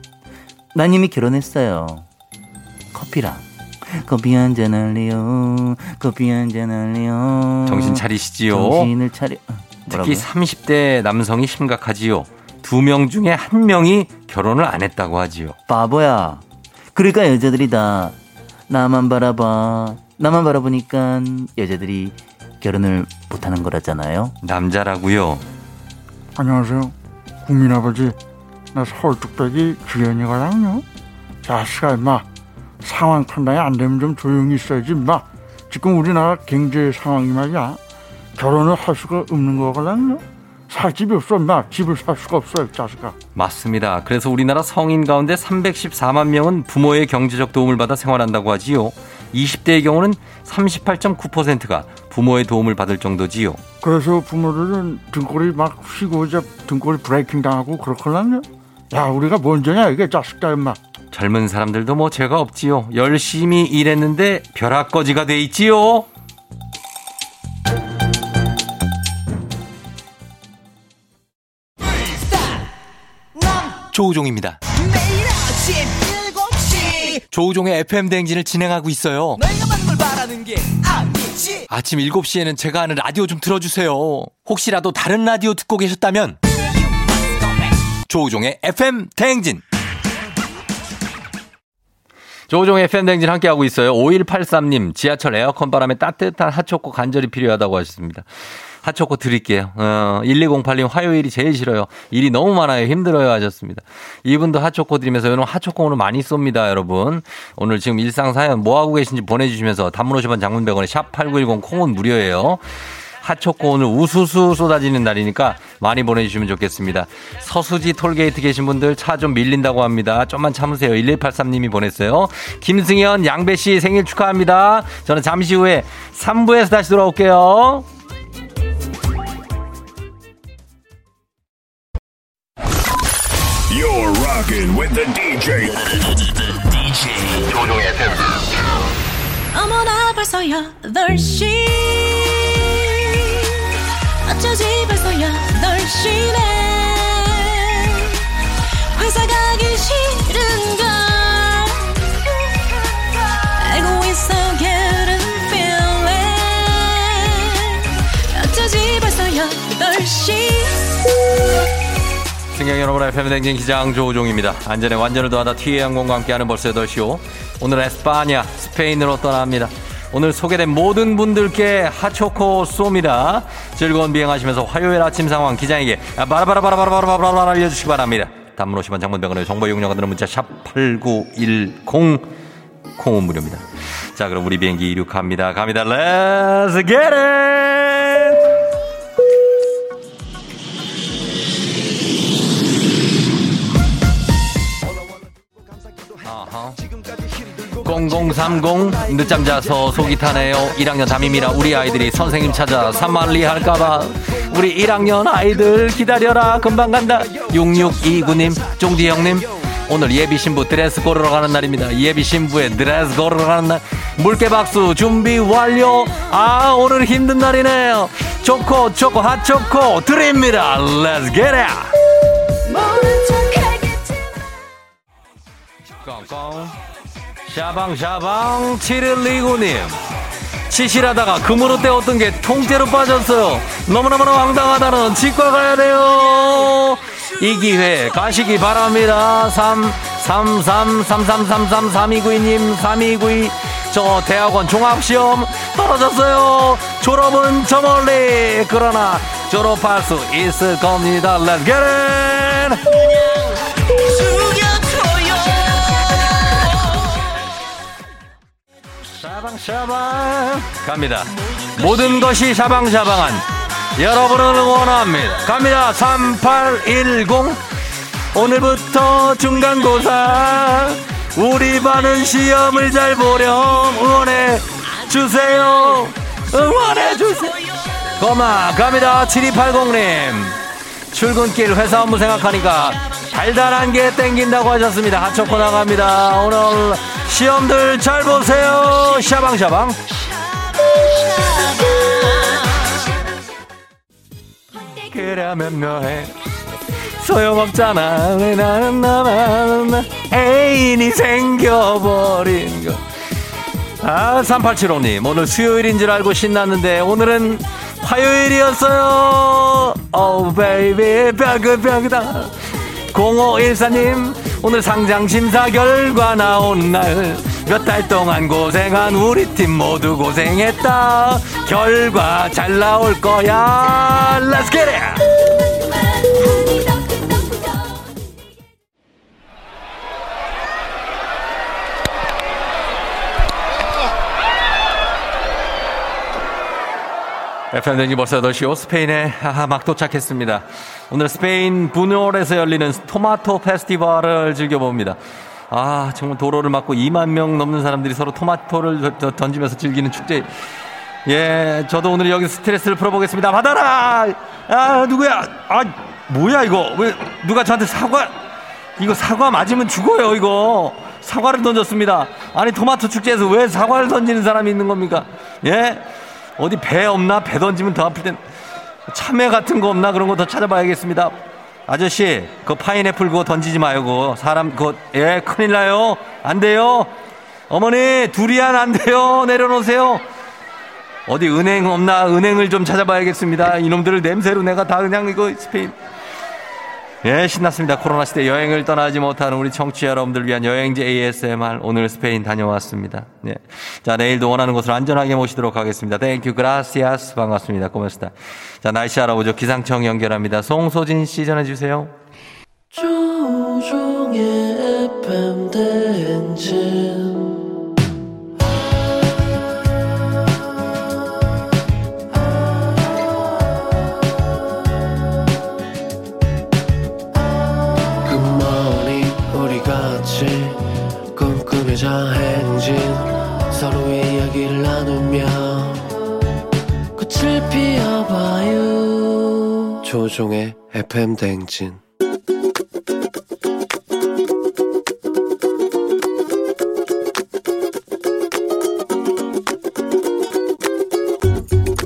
난 이미 결혼했어요. 커피랑 커피 한 잔 할래요. 커피 한 잔 할래요. 정신 차리시지요. 정신을 차려. 특히 30대 남성이 심각하지요. 두 명 중에 한 명이 결혼을 안 했다고 하지요. 바보야. 그러니까 여자들이 다 나만 바라봐. 나만 바라보니까 여자들이 결혼을 못하는 거라잖아요. 남자라고요. 안녕하세요. 국민 아버지. 나 서울 뚝배기 주연이거든요. 자식아 임마. 상황 판단이 안 되면 좀 조용히 있어야지 임마. 지금 우리나라 경제 상황이 말이야. 결혼을 할 수가 없는 거거든요. 살 집이 없어 임마. 집을 살 수가 없어요 자식아. 맞습니다. 그래서 우리나라 성인 가운데 314만 명은 부모의 경제적 도움을 받아 생활한다고 하지요. 20대의 경우는 38.9%가 부모의 도움을 받을 정도지요. 그래서 부모들은 등골이 막 휘고 이제 등골이 브레이킹 당하고 그렇거든요. 야 우리가 먼저냐 이게 자식들 임마. 젊은 사람들도 뭐 죄가 없지요. 열심히 일했는데 벼락거지가 돼 있지요. 조우종입니다. 매일 아침 7시 조우종의 FM 대행진을 진행하고 있어요. 내가 받는 걸 바라는 게 아니지 아침 7시에는 제가 하는 라디오 좀 틀어주세요. 혹시라도 다른 라디오 듣고 계셨다면 조우종의 FM 대행진 FM 대행진 함께하고 있어요. 5183님 지하철 에어컨 바람에 따뜻한 핫초코 간절히 필요하다고 하셨습니다. 핫초코 드릴게요. 어, 1208님 화요일이 제일 싫어요. 일이 너무 많아요. 힘들어요 하셨습니다. 이분도 핫초코 드리면서 여러분 핫초코 오늘 많이 쏩니다 여러분. 오늘 지금 일상사연 뭐하고 계신지 보내주시면서 단문 50원 장문 100원에 샵8910 콩은 무료예요. 핫초코 오늘 우수수 쏟아지는 날이니까 많이 보내주시면 좋겠습니다. 서수지 톨게이트 계신 분들 차 좀 밀린다고 합니다. 좀만 참으세요. 1183님이 보냈어요. 김승현, 양배 씨 생일 축하합니다. 저는 잠시 후에 3부에서 다시 돌아올게요. You're rocking with the DJ. DJ 조종의 FM. 어머나 벌써 8시 어쩌지 벌써 8시네 회사 가기 싫은걸 알고 있어 getting feeling 어쩌지 벌써 8시 승객 여러분의 패밀리행진 기장 조우종입니다. 안전에 완전을 더하다 티웨이 항공과 함께하는 벌써 8시오. 오늘은 에스파냐, 스페인으로 떠납니다. 오늘 소개된 모든 분들께 핫초코 쏩니다. 즐거운 비행하시면서 화요일 아침 상황 기장에게 바라바라바라바라바라바라 알려주시기 바랍니다. 단문 50원 장문병원의 정보 이용료가 드는 문자 샵 8910 콩은 무료입니다. 자 그럼 우리 비행기 이륙합니다. 갑니다. Let's get it! 0030 늦잠 자서 속이 타네요. 1학년 담임이라 우리 아이들이 선생님 찾아 산만리 할까봐. 우리 1학년 아이들 기다려라. 금방 간다. 6629님 쫑디 형님. 오늘 예비 신부 드레스 고르러 가는 날입니다. 예비 신부의 드레스 고르러 가는 날. 물개 박수 준비 완료. 아 오늘 힘든 날이네요. 초코 초코 핫초코 드립니다. Let's get it 샤방샤방 7129님. 치실하다가 금으로 떼었던 게 통째로 빠졌어요. 너무너무 황당하다는 치과 가야 돼요. 이 기회 가시기 바랍니다. 3 3 3 3 3 3 3 3292님 3292 저 대학원 종합시험 떨어졌어요. 졸업은 저 멀리. 그러나 졸업할 수 있을 겁니다. Let's 샤방샤방. 갑니다. 모든 것이 샤방샤방한 여러분을 응원합니다. 갑니다. 3810 오늘부터 중간고사. 우리 반은 시험을 잘 보렴. 응원해 주세요. 응원해 주세요. 고마. 갑니다. 7280님. 출근길 회사 업무 생각하니까 달달한 게 땡긴다고 하셨습니다. 하초코 나갑니다. 오늘 시험들 잘 보세요. 샤방샤방. 그러면 뭐해 소용없잖아. 왜 나는 나만 애인이 생겨버린 거. 아, 3875님, 오늘 수요일인 줄 알고 신났는데, 오늘은 화요일이었어요! 어우, 베이비, 뼈그뼈그다. 0514님, 오늘 상장 심사 결과 나온 날, 몇 달 동안 고생한 우리 팀 모두 고생했다. 결과 잘 나올 거야. Let's get! FM등이 벌써 8시오 스페인에 아, 막 도착했습니다. 오늘 스페인 부놀에서 열리는 토마토 페스티벌을 즐겨봅니다. 아, 정말 도로를 막고 2만 명 넘는 사람들이 서로 토마토를 던- 던지면서 즐기는 축제. 예, 저도 오늘 여기 스트레스를 풀어보겠습니다. 받아라! 아, 누구야? 아, 뭐야, 이거? 왜, 누가 저한테 사과, 이거 사과 맞으면 죽어요, 이거. 사과를 던졌습니다. 아니, 토마토 축제에서 왜 사과를 던지는 사람이 있는 겁니까? 예? 어디 배 없나? 배 던지면 더 아플 땐 참외 같은 거 없나? 그런 거 더 찾아봐야겠습니다. 아저씨, 그 파인애플 그거 던지지 말고 사람 그거 예 큰일 나요. 안 돼요. 어머니 두리안 안 돼요. 내려놓으세요. 어디 은행 없나? 은행을 좀 찾아봐야겠습니다. 이놈들을 냄새로 내가 다 그냥 이거 스페인. 예, 신났습니다. 코로나 시대 여행을 떠나지 못하는 우리 청취자 여러분들 위한 여행지 ASMR 오늘 스페인 다녀왔습니다. 예. 자, 내일도 원하는 곳으로 안전하게 모시도록 하겠습니다. Thank you gracias 반갑습니다. 고맙습니다. 자, 날씨 알아보죠. 기상청 연결합니다. 송소진 씨 전해 주세요. 조우종의 FM 대행진 꽃을 피워봐요 조종의 FM 대행진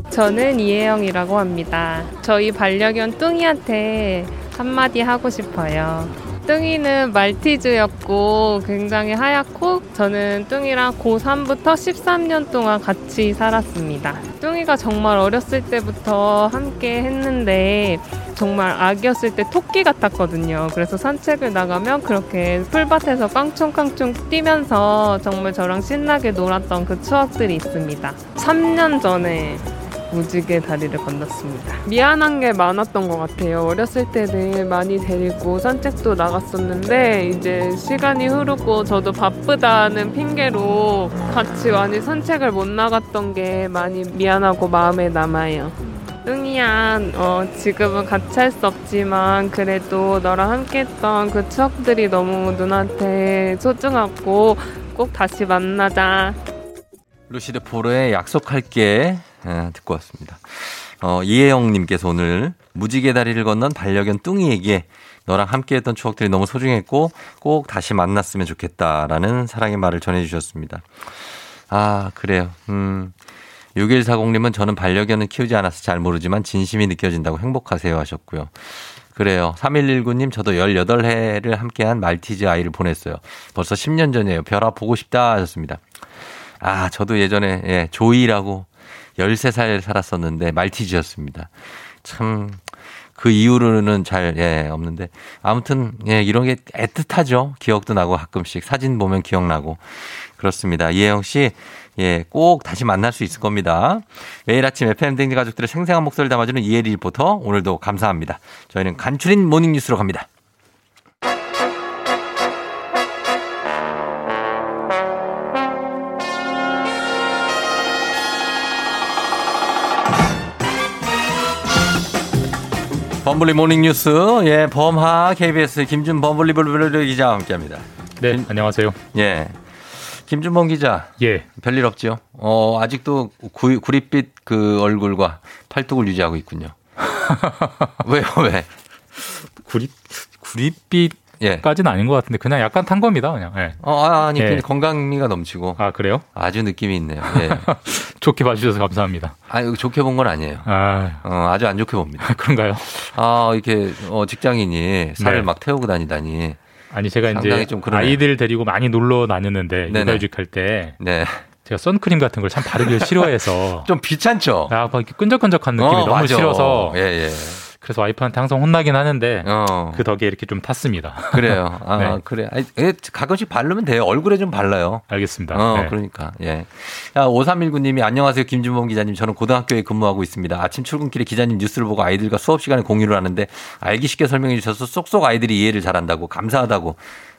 저는 이혜영이라고 합니다. 저희 반려견 뚱이한테 한마디 하고 싶어요. 뚱이는 말티즈였고 굉장히 하얗고 저는 뚱이랑 고3부터 13년 동안 같이 살았습니다. 뚱이가 정말 어렸을 때부터 함께 했는데 정말 아기였을 때 토끼 같았거든요. 그래서 산책을 나가면 그렇게 풀밭에서 깡충깡충 뛰면서 정말 저랑 신나게 놀았던 그 추억들이 있습니다. 3년 전에 무지개 다리를 건넜습니다. 미안한 게 많았던 것 같아요. 어렸을 때는 많이 데리고 산책도 나갔었는데 이제 시간이 흐르고 저도 바쁘다는 핑계로 같이 많이 산책을 못 나갔던 게 많이 미안하고 마음에 남아요. 뚱이야, 어, 지금은 같이 할 수 없지만 그래도 너랑 함께 했던 그 추억들이 너무 눈한테 소중하고 꼭 다시 만나자. 루시드 포르의 약속할게 예, 듣고 왔습니다. 어, 이혜영님께서 오늘 무지개 다리를 건넌 반려견 뚱이에게 너랑 함께했던 추억들이 너무 소중했고 꼭 다시 만났으면 좋겠다라는 사랑의 말을 전해주셨습니다. 아 그래요. 음. 6140님은 저는 반려견은 키우지 않아서 잘 모르지만 진심이 느껴진다고 행복하세요 하셨고요. 그래요. 3119님, 저도 18해를 함께한 말티즈 아이를 보냈어요. 벌써 10년 전이에요. 별아 보고 싶다 하셨습니다. 아, 저도 예전에, 예, 조이라고 13살 살았었는데, 말티즈였습니다. 참, 그 이후로는 잘, 예, 없는데. 아무튼, 예, 이런 게 애틋하죠. 기억도 나고 가끔씩 사진 보면 기억나고. 그렇습니다. 이혜영 씨, 예, 꼭 다시 만날 수 있을 겁니다. 매일 아침 FM대행진 가족들의 생생한 목소리를 담아주는 이혜리 리포터, 오늘도 감사합니다. 저희는 간추린 모닝뉴스로 갑니다. 범블리 모닝뉴스, 예, 범하 KBS 김준 범블리 블블 기자와 함께 합니다. 네, 안녕하세요. 예. 김준범 기자. 예. 별일 없죠? 어, 아직도 구, 구릿빛 그 얼굴과 팔뚝을 유지하고 있군요. 왜요, 왜? 구릿, 구릿빛, 예. 까지는 아닌 것 같은데, 그냥 약간 탄 겁니다, 그냥. 예. 어, 아, 아니, 예. 건강미가 넘치고. 아, 그래요? 아주 느낌이 있네요. 예. 좋게 봐주셔서 감사합니다. 아, 이거 좋게 본 건 아니에요. 아, 어, 아주 안 좋게 봅니다. 그런가요? 아, 이렇게 어, 직장인이 살을 네. 막 태우고 다니다니. 아니 제가 이제. 아이들 데리고 많이 놀러 다녔는데. 육아휴직 할 때 네. 제가 선크림 같은 걸 참 바르기를 싫어해서 좀 귀찮죠. 아, 막 이렇게 끈적끈적한 느낌이 어, 너무 맞아. 싫어서 예, 예. 그래서 와이프한테 항상 혼나긴 하는데 어. 그 덕에 이렇게 좀 탔습니다. 그래요. 아, 네. 그래. 아니, 예, 가끔씩 바르면 돼요. 얼굴에 좀 발라요. 알겠습니다. 어, 네. 그러니까. 예. 야, 5319님이 안녕하세요. 김준범 기자님. 저는 고등학교에 근무하고 있습니다. 아침 출근길에 기자님 뉴스를 보고 아이들과 수업 시간에 공유를 하는데 알기 쉽게 설명해 주셔서 쏙쏙 아이들이 이해를 잘한다고 감사하다고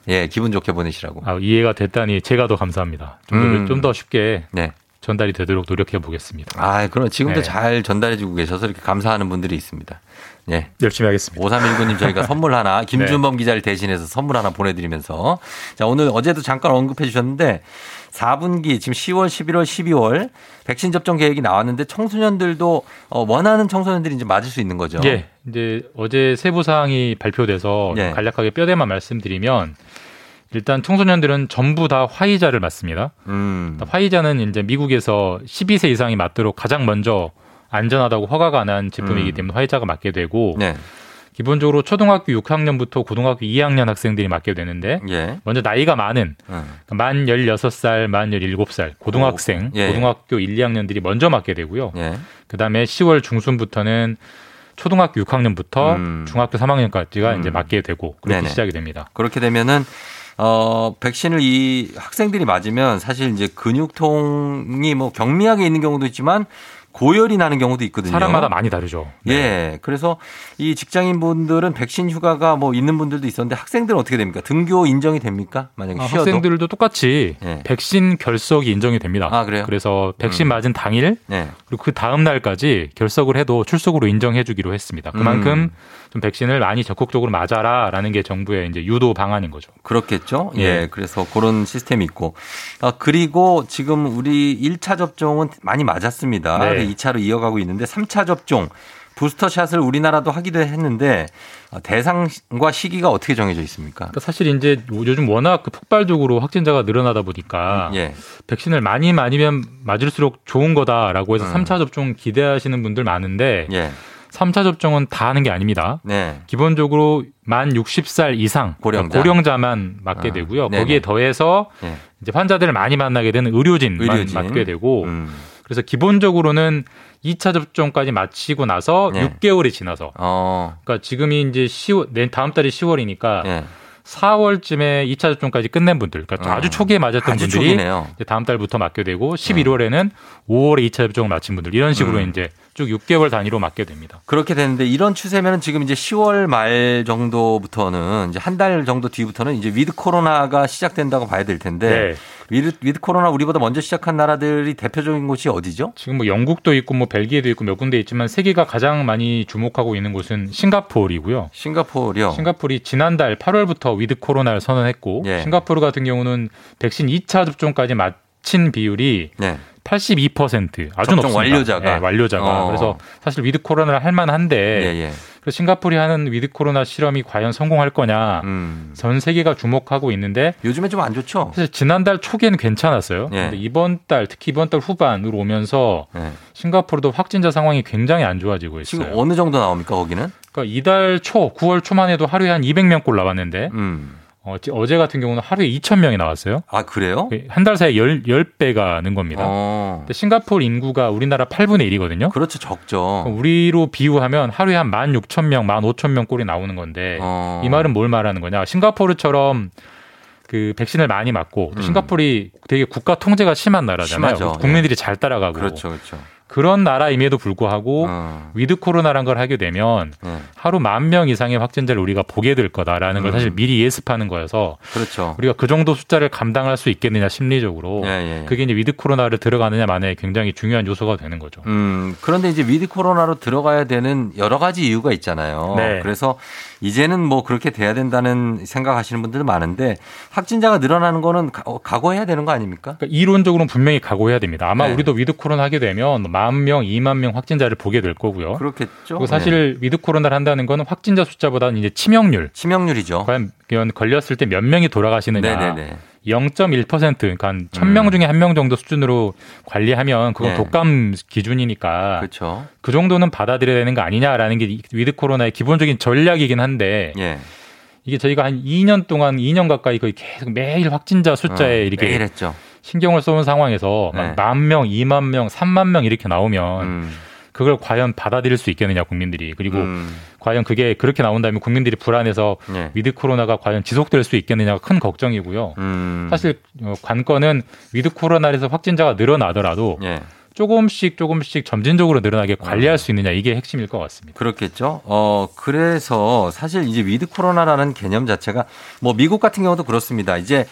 예, 기분 좋게 보내시라고. 아, 이해가 됐다니 제가 더 감사합니다. 좀더 음. 좀더 쉽게 네. 전달이 되도록 노력해 보겠습니다. 아, 그럼 지금도 네. 잘 전달해 주고 계셔서 이렇게 감사하는 분들이 있습니다. 예. 열심히 하겠습니다. 5319님 저희가 선물 하나, 김준범 기자를 대신해서 선물 하나 보내드리면서 자, 오늘 어제도 잠깐 언급해 주셨는데 4분기 지금 10월, 11월, 12월 백신 접종 계획이 나왔는데 청소년들도 어, 원하는 청소년들이 이제 맞을 수 있는 거죠. 예, 이제 어제 세부 사항이 발표돼서 예. 간략하게 뼈대만 말씀드리면 일단 청소년들은 전부 다 화이자를 맞습니다. 음. 화이자는 이제 미국에서 12세 이상이 맞도록 가장 먼저 안전하다고 허가가 난 제품이기 음. 때문에 화이자가 맞게 되고 네. 기본적으로 초등학교 6학년부터 고등학교 2학년 학생들이 맞게 되는데 예. 먼저 나이가 많은 음. 만 16살, 만 17살 고등학생, 오, 예. 고등학교 1, 2학년들이 먼저 맞게 되고요. 예. 그다음에 10월 중순부터는 초등학교 6학년부터 음. 중학교 3학년까지가 음. 이제 맞게 되고 그렇게 네네. 시작이 됩니다. 그렇게 되면은 어, 백신을 이 학생들이 맞으면 사실 이제 근육통이 뭐 경미하게 있는 경우도 있지만 고열이 나는 경우도 있거든요. 사람마다 많이 다르죠. 네. 예. 그래서 이 직장인 분들은 백신 휴가가 뭐 있는 분들도 있었는데 학생들은 어떻게 됩니까? 등교 인정이 됩니까? 만약에 아, 쉬어도. 학생들도 똑같이 예. 백신 결석이 인정이 됩니다. 아, 그래요? 그래서 백신 음. 맞은 당일 네. 그리고 그 다음 날까지 결석을 해도 출석으로 인정해 주기로 했습니다. 그만큼 음. 좀 백신을 많이 적극적으로 맞아라라는 게 정부의 이제 유도 방안인 거죠. 그렇겠죠. 예. 예. 그래서 그런 시스템이 있고. 아, 그리고 지금 우리 1차 접종은 많이 맞았습니다. 네. 2차로 이어가고 있는데 3차 접종 부스터샷을 우리나라도 하기도 했는데 아, 대상과 시기가 어떻게 정해져 있습니까? 그러니까 사실 이제 요즘 워낙 그 폭발적으로 확진자가 늘어나다 보니까 예. 백신을 많이 맞으면 맞을수록 좋은 거다라고 해서 음. 삼 3차 접종 기대하시는 분들 많은데 예. 3차 접종은 다 하는 게 아닙니다. 네. 기본적으로 만 60살 이상 고령자. 그러니까 고령자만 맞게 아, 되고요. 네네. 거기에 더해서 예. 이제 환자들을 많이 만나게 되는 의료진만 의료진. 맞게 되고 음. 그래서 기본적으로는 2차 접종까지 마치고 나서 네. 6개월이 지나서 어. 그러니까 지금이 이제 10월 내 다음 달이 10월이니까 예. 4월쯤에 2차 접종까지 끝낸 분들, 그러니까 어. 아주 초기에 맞았던 아주 분들이. 이제 다음 달부터 맞게 되고 11월에는 5월에 2차 접종을 마친 분들 이런 식으로 음. 이제 쭉 6개월 단위로 맞게 됩니다. 그렇게 되는데 이런 추세면은 지금 이제 10월 말 정도부터는 이제 한 달 정도 뒤부터는 이제 위드 코로나가 시작된다고 봐야 될 텐데 네. 위드, 위드 코로나 우리보다 먼저 시작한 나라들이 대표적인 곳이 어디죠? 지금 뭐 영국도 있고 뭐 벨기에도 있고 몇 군데 있지만 세계가 가장 많이 주목하고 있는 곳은 싱가폴이고요. 싱가포르요. 싱가폴이 지난달 8월부터 위드 코로나를 선언했고 예. 싱가포르 같은 경우는 백신 2차 접종까지 마친 비율이 네. 82% 아주 높습니다. 완료자가. 네, 완료자가. 어. 그래서 사실 위드 코로나를 할 만한데 예, 예. 그래서 싱가폴이 하는 위드 코로나 실험이 과연 성공할 거냐 음. 전 세계가 주목하고 있는데 요즘에 좀 안 좋죠? 사실 지난달 초기에는 괜찮았어요. 예. 근데 이번 달 특히 이번 달 후반으로 오면서 네. 싱가포르도 확진자 상황이 굉장히 안 좋아지고 있어요. 지금 어느 정도 나옵니까, 거기는? 그러니까 이달 초 9월 초만 해도 하루에 한 200명꼴 나왔는데 음. 어, 지- 어제 같은 경우는 하루에 2,000명이 나왔어요. 아, 그래요? 한 달 사이에 10, 10 배가 는 겁니다. 어. 싱가포르 인구가 우리나라 8분의 1이거든요. 그렇죠, 적죠. 우리로 비유하면 하루에 한 16,000명, 15,000명 꼴이 나오는 건데 어. 이 말은 뭘 말하는 거냐? 싱가포르처럼 그 백신을 많이 맞고 또 음. 싱가폴이 되게 국가 통제가 심한 나라잖아요. 심하죠. 국민들이 잘 따라가고 그렇죠, 그렇죠. 그런 나라임에도 불구하고 어. 위드 코로나란 걸 하게 되면 네. 하루 만 명 이상의 확진자를 우리가 보게 될 거다라는 걸 음. 사실 미리 예습하는 거여서 그렇죠. 우리가 그 정도 숫자를 감당할 수 있겠느냐 심리적으로 예, 예. 그게 이제 위드 코로나를 들어가느냐 마냐에 굉장히 중요한 요소가 되는 거죠. 음, 그런데 이제 위드 코로나로 들어가야 되는 여러 가지 이유가 있잖아요. 네. 그래서 이제는 뭐 그렇게 돼야 된다는 생각하시는 분들도 많은데 확진자가 늘어나는 거는 가- 어, 각오해야 되는 거 아닙니까? 그러니까 이론적으로는 분명히 각오해야 됩니다. 아마 네. 우리도 위드 코로나 하게 되면 만 명, 2만 명 확진자를 보게 될 거고요. 그렇겠죠. 사실 네. 위드 코로나를 한다는 거는 확진자 숫자보다는 이제 치명률, 치명률이죠. 과연 걸렸을 때 몇 명이 돌아가시느냐 네네네. 0.1% 그러니까 한 1000명 중에 한 명 정도 수준으로 관리하면 그건 예. 독감 기준이니까 그렇죠. 그 정도는 받아들여야 되는 거 아니냐라는 게 이- 위드 코로나의 기본적인 전략이긴 한데 예. 이게 저희가 한 2년 동안 2년 가까이 거의 계속 매일 확진자 숫자에 어, 이렇게. 신경을 써온 상황에서 네. 막 만 명, 2만 명, 3만 명 이렇게 나오면 음. 그걸 과연 받아들일 수 있겠느냐 국민들이 그리고 음. 과연 그게 그렇게 나온다면 국민들이 불안해서 예. 위드 코로나가 과연 지속될 수 있겠느냐가 큰 걱정이고요. 음. 사실 어, 관건은 위드 코로나에서 확진자가 늘어나더라도 예. 조금씩 조금씩 점진적으로 늘어나게 관리할 수 있느냐 이게 핵심일 것 같습니다. 그렇겠죠. 어, 그래서 사실 이제 위드 코로나라는 개념 자체가 뭐 미국 같은 경우도 그렇습니다. 이제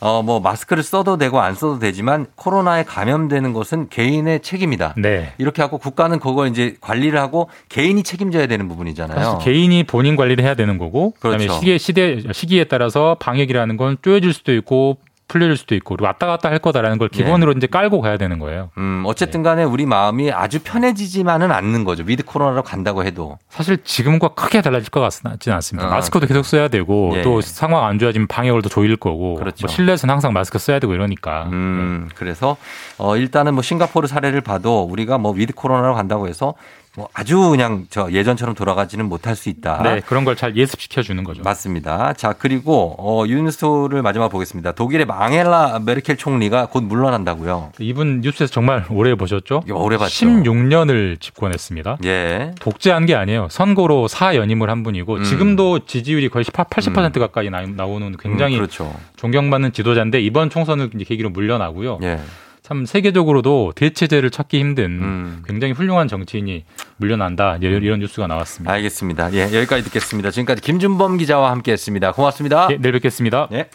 어, 뭐 마스크를 써도 되고 안 써도 되지만 코로나에 감염되는 것은 개인의 책임이다. 네. 이렇게 하고 국가는 그걸 이제 관리를 하고 개인이 책임져야 되는 부분이잖아요. 사실 개인이 본인 관리를 해야 되는 거고 그다음에 그렇죠. 시기에 시대 시기에 따라서 방역이라는 건 쪼여질 수도 있고 풀려질 수도 있고 왔다 갔다 할 거다라는 걸 기본으로 이제 깔고 가야 되는 거예요. 음, 어쨌든 간에 우리 마음이 아주 편해지지만은 않는 거죠. 위드 코로나로 간다고 해도. 사실 지금과 크게 달라질 것 같지는 않습니다. 아, 마스크도 계속 써야 되고 예. 또 상황 안 좋아지면 방역을 더 조일 거고 그렇죠. 뭐 실내에서는 항상 마스크 써야 되고 이러니까 음, 그래서 어 일단은 뭐 싱가포르 사례를 봐도 우리가 뭐 위드 코로나로 간다고 해서 뭐 아주 그냥 저 예전처럼 돌아가지는 못할 수 있다. 네, 그런 걸 잘 예습시켜 주는 거죠. 맞습니다. 자, 그리고 어 뉴스를 마지막 보겠습니다. 독일의 앙헬라 메르켈 총리가 곧 물러난다고요. 이분 뉴스에서 정말 오래 보셨죠? 오래 봤죠. 16년을 집권했습니다. 예. 독재한 게 아니에요. 선거로 사연임을 한 분이고 음. 지금도 지지율이 거의 80% 가까이 나, 나오는 굉장히 음, 그렇죠. 존경받는 지도자인데 이번 총선을 계기로 물러나고요. 예. 참 세계적으로도 대체제를 찾기 힘든 음. 굉장히 훌륭한 정치인이 물러난다 이런, 이런 뉴스가 나왔습니다. 알겠습니다. 예, 여기까지 듣겠습니다. 지금까지 김준범 기자와 함께했습니다. 고맙습니다. 예, 내일 뵙겠습니다. 예.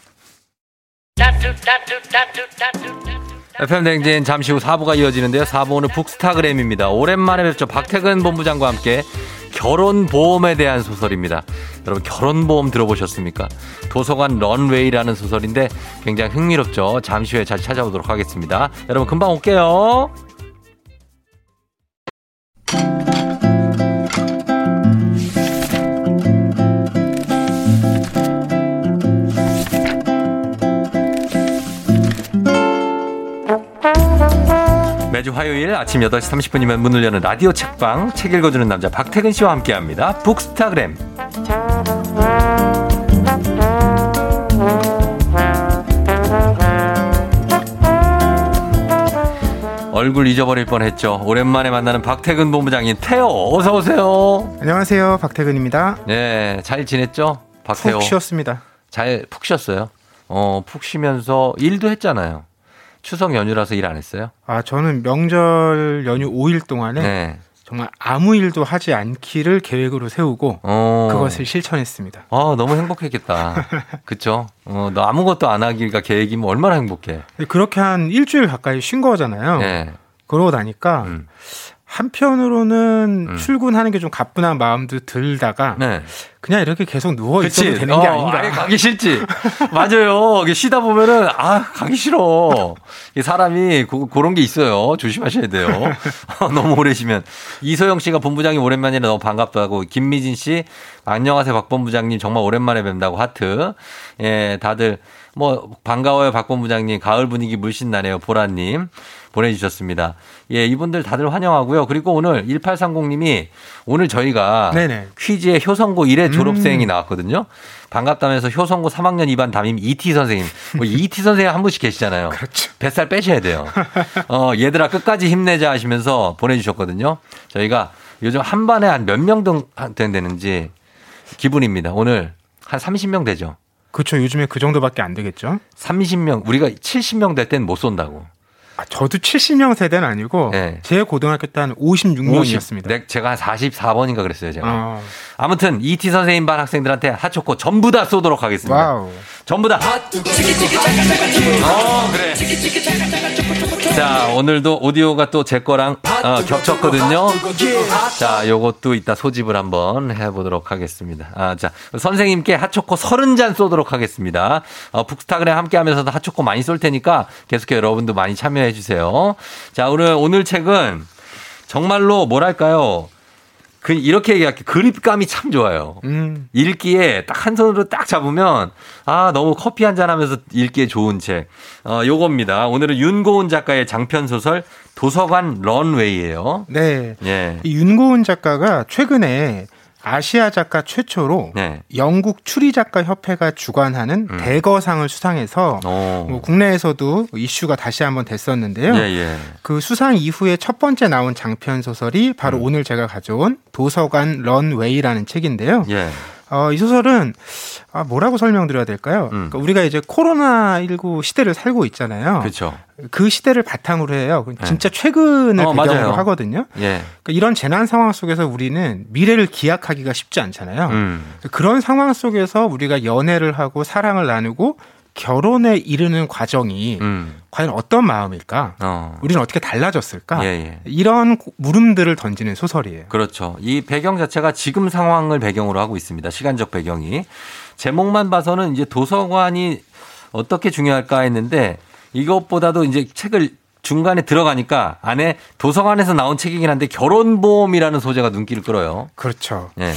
FM 댕진 잠시 후 4부가 이어지는데요. 4부 오늘 북스타그램입니다. 오랜만에 뵙죠. 박태근 본부장과 함께 결혼보험에 대한 소설입니다. 여러분 결혼보험 들어보셨습니까? 도서관 런웨이라는 소설인데 굉장히 흥미롭죠. 잠시 후에 다시 찾아오도록 하겠습니다. 여러분 금방 올게요. 매주 화요일 아침 8시 30분이면 문을 여는 라디오 책방 책 읽어주는 남자 박태근 씨와 함께합니다. 북스타그램. 얼굴 잊어버릴 뻔했죠. 오랜만에 만나는 박태근 본부장님 태호 어서 오세요. 안녕하세요. 박태근입니다. 네, 잘 지냈죠? 박태호. 푹 쉬었습니다. 잘 푹 쉬었어요. 어, 푹 쉬면서 일도 했잖아요. 추석 연휴라서 일 안 했어요? 아, 저는 명절 연휴 5일 동안에 네. 정말 아무 일도 하지 않기를 계획으로 세우고 어. 그것을 실천했습니다. 아, 너무 행복했겠다. 그쵸? 어, 너 아무것도 안 하기가 계획이면 얼마나 행복해. 그렇게 한 일주일 가까이 쉰 거잖아요. 네. 그러고 나니까 음. 한편으로는 출근하는 게 좀 가뿐한 마음도 들다가 네. 그냥 이렇게 계속 누워 있어도? 되는 게 어, 아닌가. 아예 가기 싫지. 맞아요. 쉬다 보면은, 아, 가기 싫어. 이 사람이 고, 그런 게 있어요. 조심하셔야 돼요. 너무 오래 쉬면. 이소영 씨가 본부장님 오랜만이라 너무 반갑다고. 김미진 씨, 안녕하세요. 박 본부장님 정말 오랜만에 뵌다고 하트. 예, 다들 뭐, 반가워요. 박 본부장님. 가을 분위기 물씬 나네요. 보라님. 보내주셨습니다. 예, 이분들 다들 환영하고요. 그리고 오늘 1830님이 오늘 저희가 네네. 퀴즈에 효성고 1회 졸업생이 음. 나왔거든요. 반갑다면서 효성고 3학년 2반 담임 이티 선생님. 뭐 이티 선생님 한 분씩 계시잖아요. 그렇죠. 뱃살 빼셔야 돼요. 어, 얘들아 끝까지 힘내자 하시면서 보내주셨거든요. 저희가 요즘 한 반에 한 몇 명 되는지 기분입니다. 오늘 한 30명 되죠. 그렇죠. 요즘에 그 정도밖에 안 되겠죠. 30명, 우리가 70명 될 땐 못 쏜다고. 아, 저도 70명 세대는 아니고 네. 제 고등학교 때 한 56명이었습니다. 네, 제가 한 44번인가 그랬어요, 제가. 아, 아무튼 이티 선생님 반 학생들한테 핫초코 전부 다 쏘도록 하겠습니다. Wow. 전부 다. 어, 그래. 자, 오늘도 오디오가 또 제 거랑 어, 겹쳤거든요. 자, 요것도 이따 소집을 한번 해보도록 하겠습니다. 아, 자, 선생님께 핫초코 30잔 쏘도록 하겠습니다. 어, 북스타그램 함께 하면서도 핫초코 많이 쏠 테니까 계속해서 여러분도 많이 참여해 주세요. 자, 오늘, 오늘 책은 정말로 뭐랄까요. 그 이렇게 얘기할게 그립감이 참 좋아요. 음. 읽기에 딱 한 손으로 딱 잡으면 아 너무 커피 한 잔 하면서 읽기에 좋은 책. 어 요겁니다. 오늘은 윤고은 작가의 장편 소설 도서관 런웨이예요. 네. 예. 이 윤고은 작가가 최근에 아시아 작가 최초로 네. 영국 추리 작가 협회가 주관하는 음. 대거상을 수상해서 어. 뭐 국내에서도 이슈가 다시 한번 됐었는데요. 예, 예. 그 수상 이후에 첫 번째 나온 장편 소설이 바로 음. 오늘 제가 가져온 도서관 런웨이라는 책인데요. 예. 어, 이 소설은 아, 뭐라고 설명드려야 될까요? 음. 그러니까 우리가 이제 코로나 19 시대를 살고 있잖아요. 그렇죠. 그 시대를 바탕으로 해요. 진짜 최근을 어, 배경으로. 하거든요. 예. 그러니까 이런 재난 상황 속에서 우리는 미래를 기약하기가 쉽지 않잖아요. 음. 그런 상황 속에서 우리가 연애를 하고 사랑을 나누고 결혼에 이르는 과정이 음. 과연 어떤 마음일까? 어. 우리는 어떻게 달라졌을까? 예, 예. 이런 고- 물음들을 던지는 소설이에요. 그렇죠. 이 배경 자체가 지금 상황을 배경으로 하고 있습니다. 시간적 배경이. 제목만 봐서는 이제 도서관이 어떻게 중요할까 했는데 이것보다도 이제 책을 중간에 들어가니까 안에 도서관에서 나온 책이긴 한데 결혼보험이라는 소재가 눈길을 끌어요. 그렇죠. 예.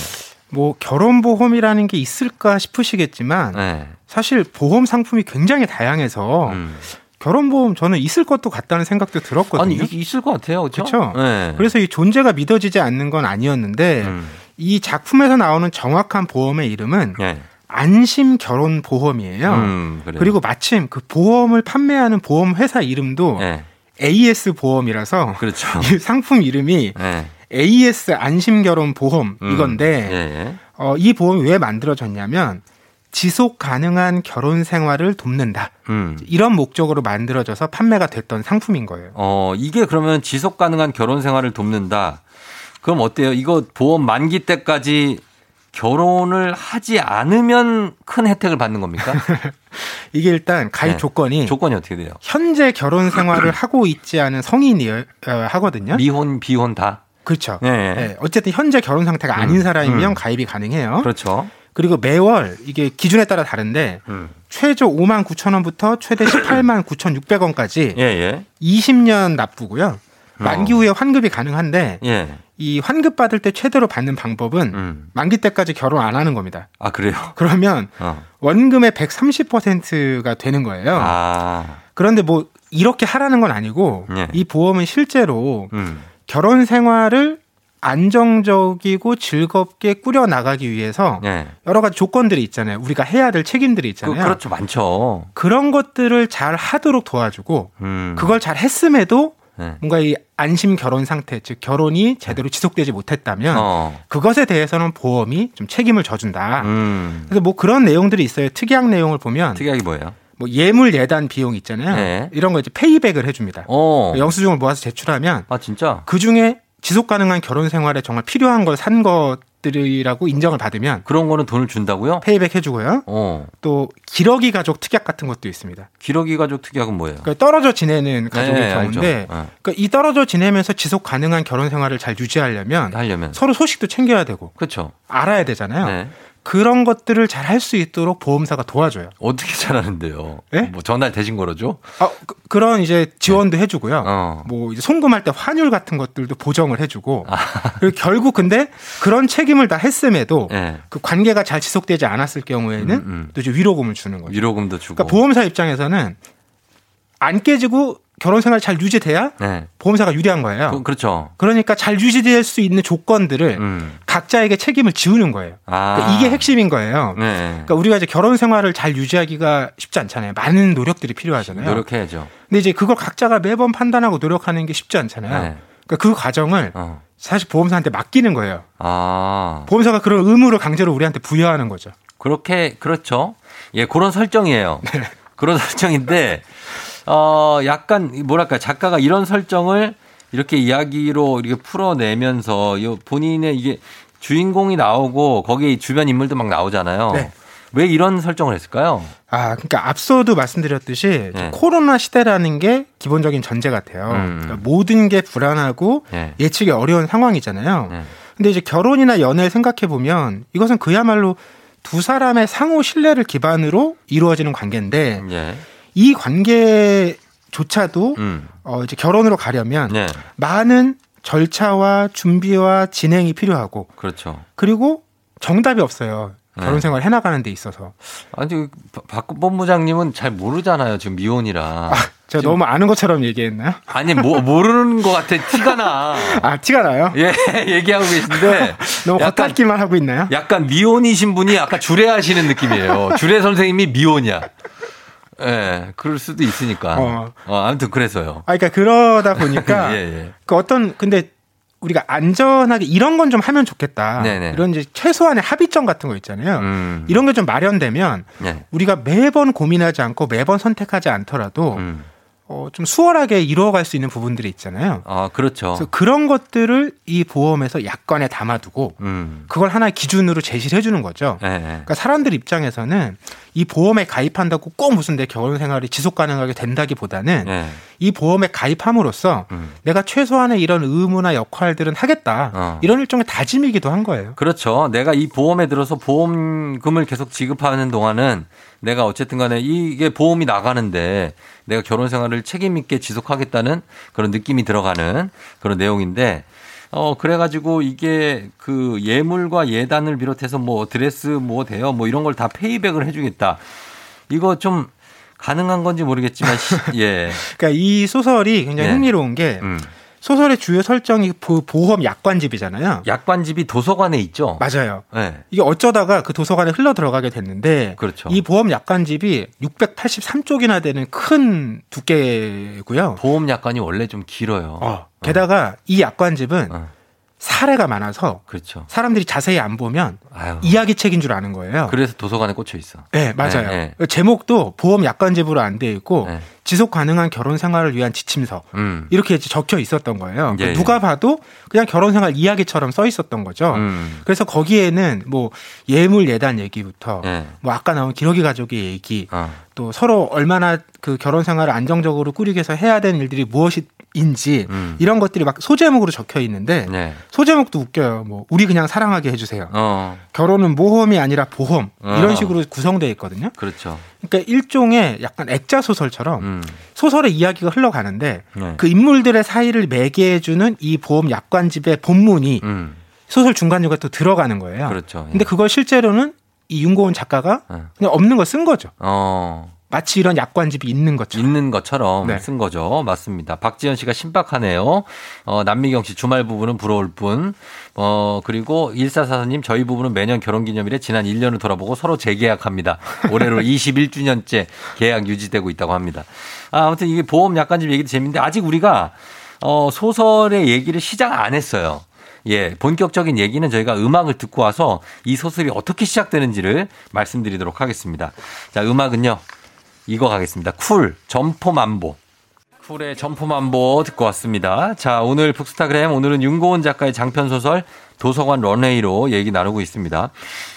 뭐 결혼 보험이라는 게 있을까 싶으시겠지만 네. 사실 보험 상품이 굉장히 다양해서 음. 결혼 보험 저는 있을 것도 같다는 생각도 들었거든요. 아니, 이- 있을 것 같아요. 그렇죠? 네. 그래서 이 존재가 믿어지지 않는 건 아니었는데 음. 이 작품에서 나오는 정확한 보험의 이름은 예. 안심 결혼 보험이에요. 음. 그리고 마침 그 보험을 판매하는 보험 회사 이름도 예. AS 보험이라서 그렇죠. 이 상품 이름이 예. AS 안심 결혼 보험 음. 이건데 예, 예. 어, 이 보험이 왜 만들어졌냐면 지속 가능한 결혼 생활을 돕는다. 음. 이런 목적으로 만들어져서 판매가 됐던 상품인 거예요. 어, 이게 그러면 지속 가능한 결혼 생활을 돕는다. 그럼 어때요? 이거 보험 만기 때까지 결혼을 하지 않으면 큰 혜택을 받는 겁니까? 이게 일단 가입 네. 조건이 조건이 어떻게 돼요? 현재 결혼 생활을 하고 있지 않은 성인이 어, 하거든요. 미혼, 비혼 다? 그렇죠. 네. 네, 어쨌든 현재 결혼 상태가 아닌 음, 사람이면 음. 가입이 가능해요. 그렇죠. 그리고 매월 이게 기준에 따라 다른데 음. 최저 5만 9천 원부터 최대 18만 9,600원까지 예, 예. 20년 납부고요. 만기 어. 후에 환급이 가능한데 예. 이 환급 받을 때 최대로 받는 방법은 음. 만기 때까지 결혼 안 하는 겁니다. 아, 그래요? 그러면 어. 원금의 130%가 되는 거예요. 아. 그런데 뭐 이렇게 하라는 건 아니고 예. 이 보험은 실제로 음. 결혼 생활을 안정적이고 즐겁게 꾸려 나가기 위해서 예. 여러 가지 조건들이 있잖아요. 우리가 해야 될 책임들이 그, 있잖아요. 그 렇죠. 많죠. 그런 것들을 잘 하도록 도와주고 음. 그걸 잘 했음에도 네. 뭔가 이 안심 결혼 상태, 즉 결혼이 제대로 지속되지 못했다면 어. 그것에 대해서는 보험이 좀 책임을 져준다. 음. 그래서 뭐 그런 내용들이 있어요. 특이한 내용을 보면 특이하게 뭐예요? 뭐 예물 예단 비용 있잖아요. 네. 이런 거 이제 페이백을 해줍니다. 어. 영수증을 모아서 제출하면 아, 진짜? 그 중에 지속 가능한 결혼 생활에 정말 필요한 걸 산 것들이라고 인정을 받으면 그런 거는 돈을 준다고요? 페이백 해주고요. 어. 또 기러기 가족 특약 같은 것도 있습니다. 기러기 가족 특약은 뭐예요? 그러니까 떨어져 지내는 가족의 네, 경우인데. 네. 그러니까 이 떨어져 지내면서 지속 가능한 결혼 생활을 잘 유지하려면 하려면. 서로 소식도 챙겨야 되고 그렇죠. 알아야 되잖아요. 네. 그런 것들을 잘 할 수 있도록 보험사가 도와줘요. 어떻게 잘하는데요? 예? 뭐 전화를 대신 걸어줘? 아, 그, 런 이제 지원도 해주고요. 어. 뭐 이제 송금할 때 환율 같은 것들도 보정을 해주고 아. 그리고 결국 근데 그런 책임을 다 했음에도 예. 그 관계가 잘 지속되지 않았을 경우에는 음, 음. 또 이제 위로금을 주는 거죠. 위로금도 주고. 그러니까 보험사 입장에서는 안 깨지고 결혼 생활 잘 유지돼야 네. 보험사가 유리한 거예요. 그, 그렇죠. 그러니까 잘 유지될 수 있는 조건들을 음. 각자에게 책임을 지우는 거예요. 아. 그러니까 이게 핵심인 거예요. 네. 그러니까 우리가 이제 결혼 생활을 잘 유지하기가 쉽지 않잖아요. 많은 노력들이 필요하잖아요. 노력해야죠. 근데 이제 그걸 각자가 매번 판단하고 노력하는 게 쉽지 않잖아요. 네. 그러니까 그 과정을 어. 사실 보험사한테 맡기는 거예요. 아. 보험사가 그런 의무를 강제로 우리한테 부여하는 거죠. 그렇게 그렇죠. 예, 그런 설정이에요. 네. 그런 설정인데 어 약간 뭐랄까 작가가 이런 설정을 이렇게 이야기로 이렇게 풀어내면서 이 본인의 이게 주인공이 나오고 거기에 주변 인물도 막 나오잖아요. 네. 왜 이런 설정을 했을까요? 아, 그러니까 앞서도 말씀드렸듯이 네. 코로나 시대라는 게 기본적인 전제 같아요. 음. 그러니까 모든 게 불안하고 네. 예측이 어려운 상황이잖아요. 네. 근데 이제 결혼이나 연애를 생각해 보면 이것은 그야말로 두 사람의 상호 신뢰를 기반으로 이루어지는 관계인데 예. 이 관계조차도 음. 어 이제 결혼으로 가려면 네. 많은 절차와 준비와 진행이 필요하고 그렇죠. 그리고 정답이 없어요. 결혼 네. 생활 해나가는 데 있어서. 아니 박 본부장님은 잘 모르잖아요. 지금 미혼이라. 제가 너무 아는 것처럼 얘기했나요? 아니 뭐 모르는 것 같아 티가 나. 아 티가 나요? 예 얘기하고 계신데 너무 겉핥기만 하고 있나요? 약간 미혼이신 분이 아까 주례하시는 느낌이에요. 주례 선생님이 미혼이야. 예, 그럴 수도 있으니까. 어. 어, 아무튼 그래서요. 아, 그러니까 그러다 보니까 예, 예. 그 어떤 근데 우리가 안전하게 이런 건 좀 하면 좋겠다. 네네. 이런 이제 최소한의 합의점 같은 거 있잖아요. 음. 이런 게 좀 마련되면 네. 우리가 매번 고민하지 않고 매번 선택하지 않더라도 음. 어, 좀 수월하게 이루어갈 수 있는 부분들이 있잖아요. 아, 그렇죠. 그래서 그런 것들을 이 보험에서 약관에 담아두고 음. 그걸 하나의 기준으로 제시를 해주는 거죠. 예, 예. 그러니까 사람들 입장에서는 이 보험에 가입한다고 꼭 무슨 내 결혼 생활이 지속 가능하게 된다기보다는 예. 이 보험에 가입함으로써 음. 내가 최소한의 이런 의무나 역할들은 하겠다. 어. 이런 일종의 다짐이기도 한 거예요. 그렇죠. 내가 이 보험에 들어서 보험금을 계속 지급하는 동안은 내가 어쨌든 간에 이게 보험이 나가는데 내가 결혼 생활을 책임있게 지속하겠다는 그런 느낌이 들어가는 그런 내용인데 어, 그래가지고 이게 그 예물과 예단을 비롯해서 뭐 드레스 뭐 돼요 뭐 이런 걸 다 페이백을 해주겠다. 이거 좀 가능한 건지 모르겠지만, 시- 예. 그러니까 이 소설이 굉장히 네. 흥미로운 게 음. 소설의 주요 설정이 보, 보험 약관집이잖아요. 약관집이 도서관에 있죠. 맞아요. 네. 이게 어쩌다가 그 도서관에 흘러 들어가게 됐는데 그렇죠. 이 보험 약관집이 683쪽이나 되는 큰 두께고요. 보험 약관이 원래 좀 길어요. 어, 게다가 이 약관집은 사례가 많아서 그렇죠. 사람들이 자세히 안 보면 아유. 이야기 책인 줄 아는 거예요. 그래서 도서관에 꽂혀 있어. 네, 맞아요. 네, 제목도 보험 약관집으로 안 돼 있고 네. 지속 가능한 결혼 생활을 위한 지침서 음. 이렇게 적혀 있었던 거예요. 예, 예. 누가 봐도 그냥 결혼 생활 이야기처럼 써 있었던 거죠. 음. 그래서 거기에는 뭐 예물 예단 얘기부터 예. 뭐 아까 나온 기러기 가족의 얘기 어. 또 서로 얼마나 그 결혼 생활을 안정적으로 꾸리기 위해서 해야 되는 일들이 무엇인지 음. 이런 것들이 막 소제목으로 적혀 있는데 네. 소제목도 웃겨요. 뭐 우리 그냥 사랑하게 해주세요. 어. 결혼은 모험이 아니라 보험 어. 이런 식으로 구성되어 있거든요. 그렇죠. 그러니까 일종의 약간 액자 소설처럼 음. 소설의 이야기가 흘러가는데 네. 그 인물들의 사이를 매개해주는 이 보험 약관집의 본문이 음. 소설 중간중간 또 들어가는 거예요. 그렇죠. 예. 근데 그걸 실제로는 이 윤고은 작가가 네. 그냥 없는 걸 쓴 거죠. 어. 마치 이런 약관집이 있는 것처럼. 있는 것처럼 네. 쓴 거죠. 맞습니다. 박지현 씨가 신박하네요. 어, 남미경 씨 주말 부부는 부러울 뿐. 어, 그리고 1444님 저희 부부는 매년 결혼 기념일에 지난 1년을 돌아보고 서로 재계약합니다. 올해로 21주년째 계약 유지되고 있다고 합니다. 아, 아무튼 이게 보험 약관집 얘기도 재밌는데 아직 우리가 어, 소설의 얘기를 시작 안 했어요. 예, 본격적인 얘기는 저희가 음악을 듣고 와서 이 소설이 어떻게 시작되는지를 말씀드리도록 하겠습니다. 자, 음악은요. 이거 가겠습니다. 쿨, 점포맘보. 쿨의 점포맘보 듣고 왔습니다. 자, 오늘 북스타그램, 오늘은 윤고은 작가의 장편소설 도서관 런웨이로 얘기 나누고 있습니다.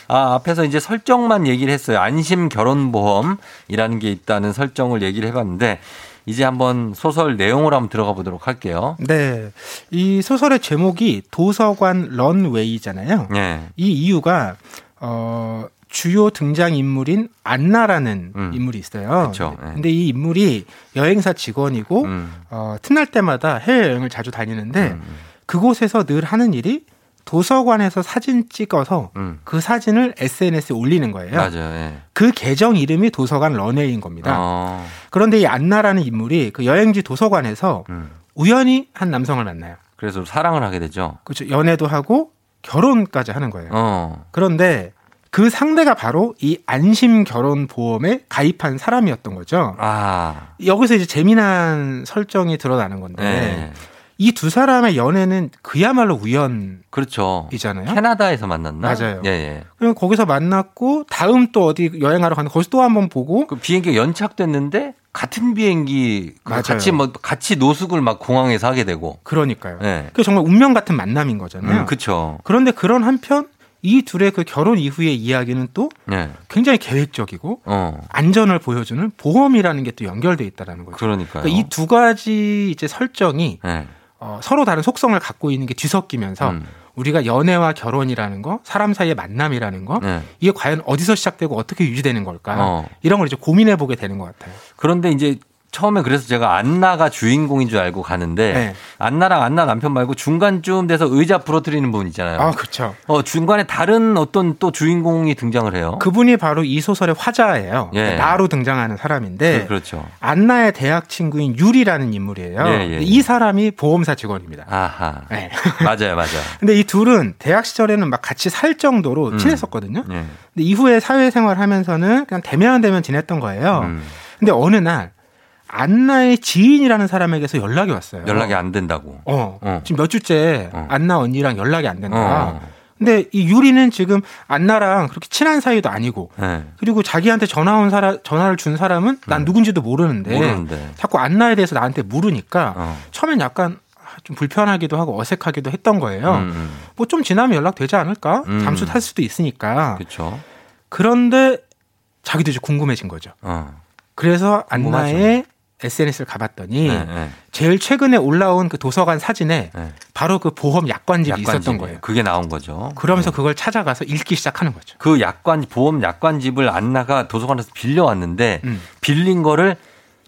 아, 앞에서 이제 설정만 얘기를 했어요. 안심 결혼보험이라는 게 있다는 설정을 얘기를 해봤는데, 이제 한번 소설 내용으로 한번 들어가 보도록 할게요. 네. 이 소설의 제목이 도서관 런웨이잖아요. 예. 이 이유가 어 주요 등장 인물인 안나라는 인물이 있어요. 음. 그쵸, 예. 근데 이 인물이 여행사 직원이고 음. 어 틈날 때마다 해외 여행을 자주 다니는데 그곳에서 늘 하는 일이 도서관에서 사진 찍어서 음. 그 사진을 SNS에 올리는 거예요. 맞아요. 예. 그 계정 이름이 도서관 런웨이인 겁니다. 어, 그런데 이 안나라는 인물이 그 여행지 도서관에서 음. 우연히 한 남성을 만나요. 그래서 사랑을 하게 되죠. 그렇죠. 연애도 하고 결혼까지 하는 거예요. 어, 그런데 그 상대가 바로 이 안심 결혼 보험에 가입한 사람이었던 거죠. 아, 여기서 이제 재미난 설정이 드러나는 건데 네. 이두 사람의 연애는 그야말로 우연이잖아요. 그렇죠. 캐나다에서 만났나? 맞아요. 예, 예. 그럼 거기서 만났고 다음 또 어디 여행하러 가는 거기서 또 한 번 보고 그 비행기가 연착됐는데 같은 비행기 그 맞아요. 같이 뭐 같이 노숙을 막 공항에서 하게 되고. 그러니까요. 예. 그게 정말 운명 같은 만남인 거잖아요. 음, 그렇죠. 그런데 그런 한편 이 둘의 그 결혼 이후의 이야기는 또 예. 굉장히 계획적이고 어. 안전을 보여주는 보험이라는 게 또 연결돼 있다라는 거죠. 그러니까 이 두 가지 이제 설정이 예. 어, 서로 다른 속성을 갖고 있는 게 뒤섞이면서 음. 우리가 연애와 결혼이라는 거, 사람 사이의 만남이라는 거, 예. 이게 과연 어디서 시작되고 어떻게 유지되는 걸까? 어. 이런 걸 이제 고민해 보게 되는 것 같아요. 그런데 이제 처음에 그래서 제가 안나가 주인공인 줄 알고 가는데 네. 안나랑 안나 남편 말고 중간쯤 돼서 의자 부러뜨리는 분 있잖아요. 아, 그렇죠. 어, 중간에 다른 어떤 또 주인공이 등장을 해요. 그분이 바로 이 소설의 화자예요. 예. 나로 등장하는 사람인데 그, 그렇죠. 안나의 대학 친구인 유리라는 인물이에요. 예, 예, 예. 이 사람이 보험사 직원입니다. 아하. 네. 맞아요, 맞아요. 근데 이 둘은 대학 시절에는 막 같이 살 정도로 음. 친했었거든요. 예. 근데 이후에 사회생활 하면서는 그냥 대면 대면 지냈던 거예요. 음. 근데 어느 날 안나의 지인이라는 사람에게서 연락이 왔어요. 연락이 안 된다고. 어, 어. 지금 몇 주째 안나 언니랑 연락이 안 된다. 어. 근데 이 유리는 지금 안나랑 그렇게 친한 사이도 아니고 네. 그리고 자기한테 전화 온 사람 전화를 준 사람은 난 누군지도 모르는데, 음. 모르는데. 자꾸 안나에 대해서 나한테 물으니까 어. 처음엔 약간 좀 불편하기도 하고 어색하기도 했던 거예요. 음, 뭐좀 지나면 연락 되지 않을까? 음. 잠수 탈 수도 있으니까. 그렇죠. 그런데 자기도 이제 궁금해진 거죠. 어. 그래서 궁금하죠. SNS를 가봤더니 네, 네. 제일 최근에 올라온 그 도서관 사진에 네. 바로 그 보험 약관집이 있었던 약관집이에요. 거예요. 그게 나온 거죠. 그러면서 그걸 찾아가서 읽기 시작하는 거죠. 그 약관 보험 약관집을 안나가 도서관에서 빌려왔는데 음. 빌린 거를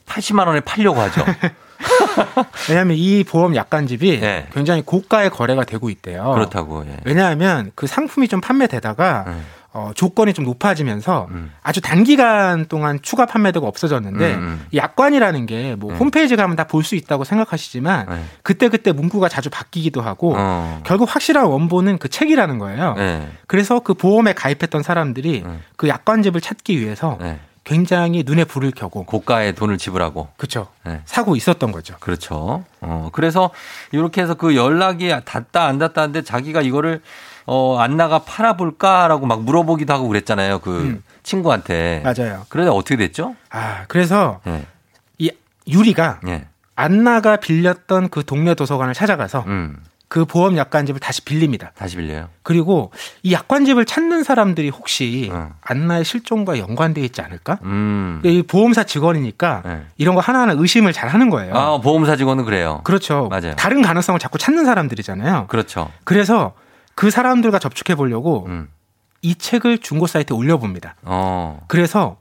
80만 원에 팔려고 하죠. 왜냐하면 이 보험 약관집이 네. 굉장히 고가의 거래가 되고 있대요. 그렇다고. 예. 왜냐하면 그 상품이 좀 판매되다가 네. 어, 조건이 좀 높아지면서 음. 아주 단기간 동안 추가 판매되고 없어졌는데 음, 음. 이 약관이라는 게뭐 네. 홈페이지 가면 다 볼 수 있다고 생각하시지만 네. 그때 그때 문구가 자주 바뀌기도 하고 어. 결국 확실한 원본은 그 책이라는 거예요. 네. 그래서 그 보험에 가입했던 사람들이 네. 그 약관집을 찾기 위해서 네. 굉장히 눈에 불을 켜고 고가의 돈을 지불하고. 그렇죠. 네. 사고 있었던 거죠. 그렇죠. 어, 그래서 이렇게 해서 그 연락이 닿다 안 닿다는데 자기가 이거를 어, 안나가 팔아볼까라고 막 물어보기도 하고 그랬잖아요. 그 음. 친구한테. 맞아요. 그러다 어떻게 됐죠? 아 그래서 예. 이 유리가 예. 안나가 빌렸던 그 동네 도서관을 찾아가서 음. 그 보험 약관집을 다시 빌립니다. 다시 빌려요. 그리고 이 약관집을 찾는 사람들이 혹시 어. 안나의 실종과 연관돼 있지 않을까? 음. 이 보험사 직원이니까 네. 이런 거 하나하나 의심을 잘 하는 거예요. 아, 보험사 직원은 그래요. 그렇죠. 맞아요. 다른 가능성을 자꾸 찾는 사람들이잖아요. 그렇죠. 그래서 그 사람들과 접촉해 보려고 음. 이 책을 중고 사이트에 올려봅니다. 어. 그래서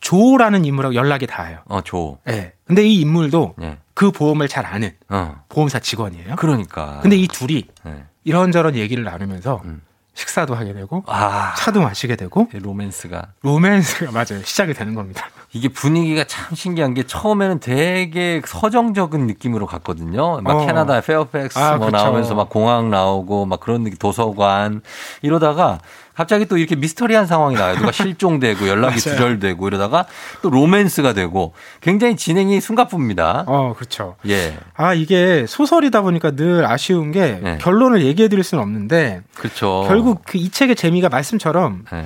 조라는 인물하고 연락이 닿아요. 어, 조. 예. 근데 이 인물도 예. 그 보험을 잘 아는 어. 보험사 직원이에요. 그러니까. 근데 이 둘이 네. 이런저런 얘기를 나누면서 음. 식사도 하게 되고 아. 차도 마시게 되고 이 로맨스가. 로맨스가 맞아요. 시작이 되는 겁니다. 이게 분위기가 참 신기한 게 처음에는 되게 서정적인 느낌으로 갔거든요. 막 어. 캐나다 페어팩스 아, 뭐 그쵸. 나오면서 막 공항 나오고 막 그런 느낌 도서관 이러다가 갑자기 또 이렇게 미스터리한 상황이 나와요. 누가 실종되고 연락이. 두절되고 이러다가 또 로맨스가 되고 굉장히 진행이 숨가쁩니다. 어, 그렇죠. 예. 아, 이게 소설이다 보니까 늘 아쉬운 게 네. 결론을 얘기해 드릴 수는 없는데 그렇죠. 결국 그 이 책의 재미가 말씀처럼 네.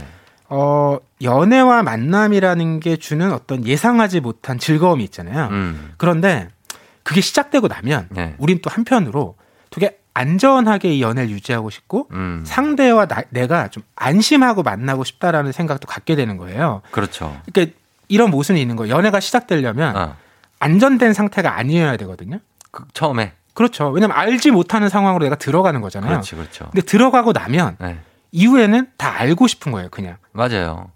어, 연애와 만남이라는 게 주는 어떤 예상하지 못한 즐거움이 있잖아요. 음. 그런데 그게 시작되고 나면 네. 우린 또 한편으로 안전하게 이 연애를 유지하고 싶고 음. 상대와 나- 내가 좀 안심하고 만나고 싶다라는 생각도 갖게 되는 거예요. 그렇죠. 그러니까 이런 모순이 있는 거예요. 연애가 시작되려면 어. 안전된 상태가 아니어야 되거든요. 그, 처음에. 그렇죠. 왜냐면 알지 못하는 상황으로 내가 들어가는 거잖아요. 그렇지, 그렇죠. 근데 들어가고 나면 네. 이후에는 다 알고 싶은 거예요, 그냥. 맞아요.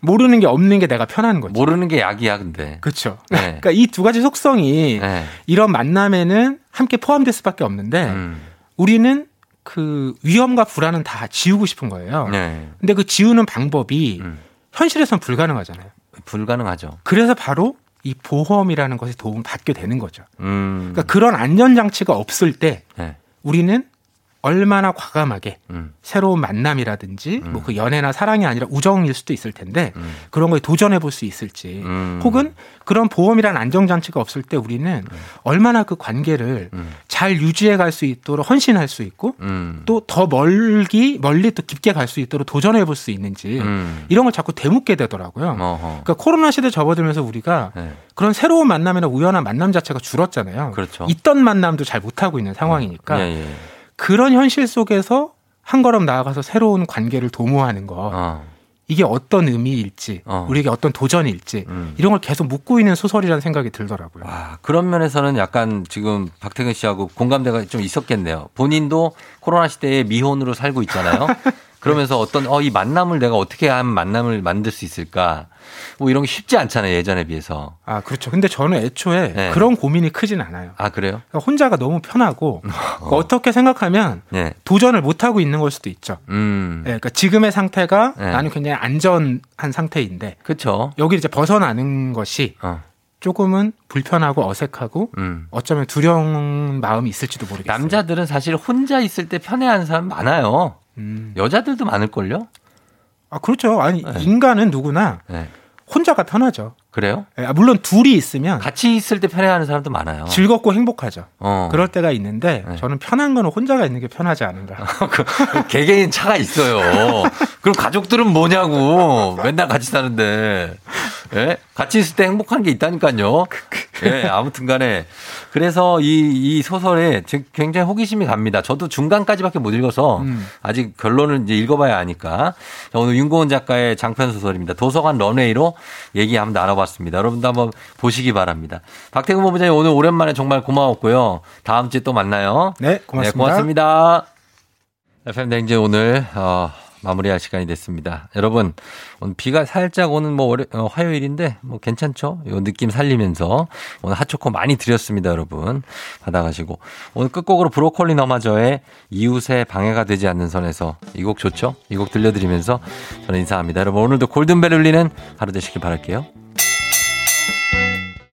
모르는 게 없는 게 내가 편한 거죠. 모르는 게 약이야, 근데. 그렇죠. 네. 그러니까 이 두 가지 속성이 네. 이런 만남에는 함께 포함될 수밖에 없는데 음. 우리는 그 위험과 불안은 다 지우고 싶은 거예요. 네. 근데 그 지우는 방법이 음. 현실에선 불가능하잖아요. 불가능하죠. 그래서 바로 이 보험이라는 것에 도움을 받게 되는 거죠. 음. 그러니까 그런 안전 장치가 없을 때 네. 우리는 얼마나 과감하게 음. 새로운 만남이라든지 뭐그 연애나 사랑이 아니라 우정일 수도 있을 텐데 음. 그런 거에 도전해 볼 수 있을지 음. 혹은 그런 보험이란 안정장치가 없을 때 우리는 얼마나 그 관계를 음. 잘 유지해 갈 수 있도록 헌신할 수 있고 음. 또더 멀기 멀리 또 깊게 갈 수 있도록 도전해 볼 수 있는지 음. 이런 걸 자꾸 되묻게 되더라고요. 어허. 그러니까 코로나 시대 접어들면서 우리가 네. 그런 새로운 만남이나 우연한 만남 자체가 줄었잖아요. 그렇죠. 있던 만남도 잘 못하고 있는 상황이니까 예, 예. 그런 현실 속에서 한 걸음 나아가서 새로운 관계를 도모하는 거 어. 이게 어떤 의미일지 어. 우리에게 어떤 도전일지 음. 이런 걸 계속 묻고 있는 소설이라는 생각이 들더라고요. 아, 그런 면에서는 약간 지금 박태근 씨하고 공감대가 좀 있었겠네요. 본인도 코로나 시대에 미혼으로 살고 있잖아요. 그러면서 어떤 어 이 만남을 내가 어떻게 하면 만남을 만들 수 있을까? 뭐 이런 게 쉽지 않잖아요 예전에 비해서. 아 그렇죠. 근데 저는 애초에 네. 그런 고민이 크진 않아요. 아 그래요? 그러니까 혼자가 너무 편하고 그러니까 어떻게 생각하면 네. 도전을 못 하고 있는 걸 수도 있죠. 음. 예, 그러니까 지금의 상태가 네. 나는 굉장히 안전한 상태인데 그렇죠. 여기 이제 벗어나는 것이 어. 조금은 불편하고 어색하고 음. 어쩌면 두려운 마음이 있을지도 모르겠어요. 남자들은 사실 혼자 있을 때 편해하는 사람 많아요. 여자들도 많을걸요? 아 그렇죠. 아니 네. 인간은 누구나 네. 혼자가 편하죠. 그래요? 예, 아, 물론 둘이 있으면 같이 있을 때 편해하는 사람도 많아요. 즐겁고 행복하죠. 어. 그럴 때가 있는데 네. 저는 편한 거는 혼자가 있는 게 편하지 않은가. 개개인 차가 있어요. 그럼 가족들은 뭐냐고. 맨날 같이 사는데. 예? 같이 있을 때 행복한 게 있다니까요. 예, 아무튼 간에. 그래서 이, 이 소설에 굉장히 호기심이 갑니다. 저도 중간까지밖에 못 읽어서 음. 아직 결론은 이제 읽어봐야 하니까. 자, 오늘 윤고은 작가의 장편 소설입니다. 도서관 런웨이로 얘기 한번 나눠봤 습니다. 여러분도 한번 보시기 바랍니다. 박태근 본부장님 오늘 오랜만에 정말 고마웠고요. 다음 주에 또 만나요. 네, 고맙습니다. 네, 고맙습니다. FM 댕진 오늘 어, 마무리할 시간이 됐습니다. 여러분 오늘 비가 살짝 오는 뭐 월요- 어, 화요일인데 뭐 괜찮죠? 요 느낌 살리면서 오늘 핫초코 많이 드렸습니다, 여러분 받아가시고 오늘 끝곡으로 브로콜리 너마저의 이웃의 방해가 되지 않는 선에서 이 곡 좋죠? 이 곡 들려드리면서 저는 인사합니다. 여러분 오늘도 골든벨 울리는 하루 되시길 바랄게요.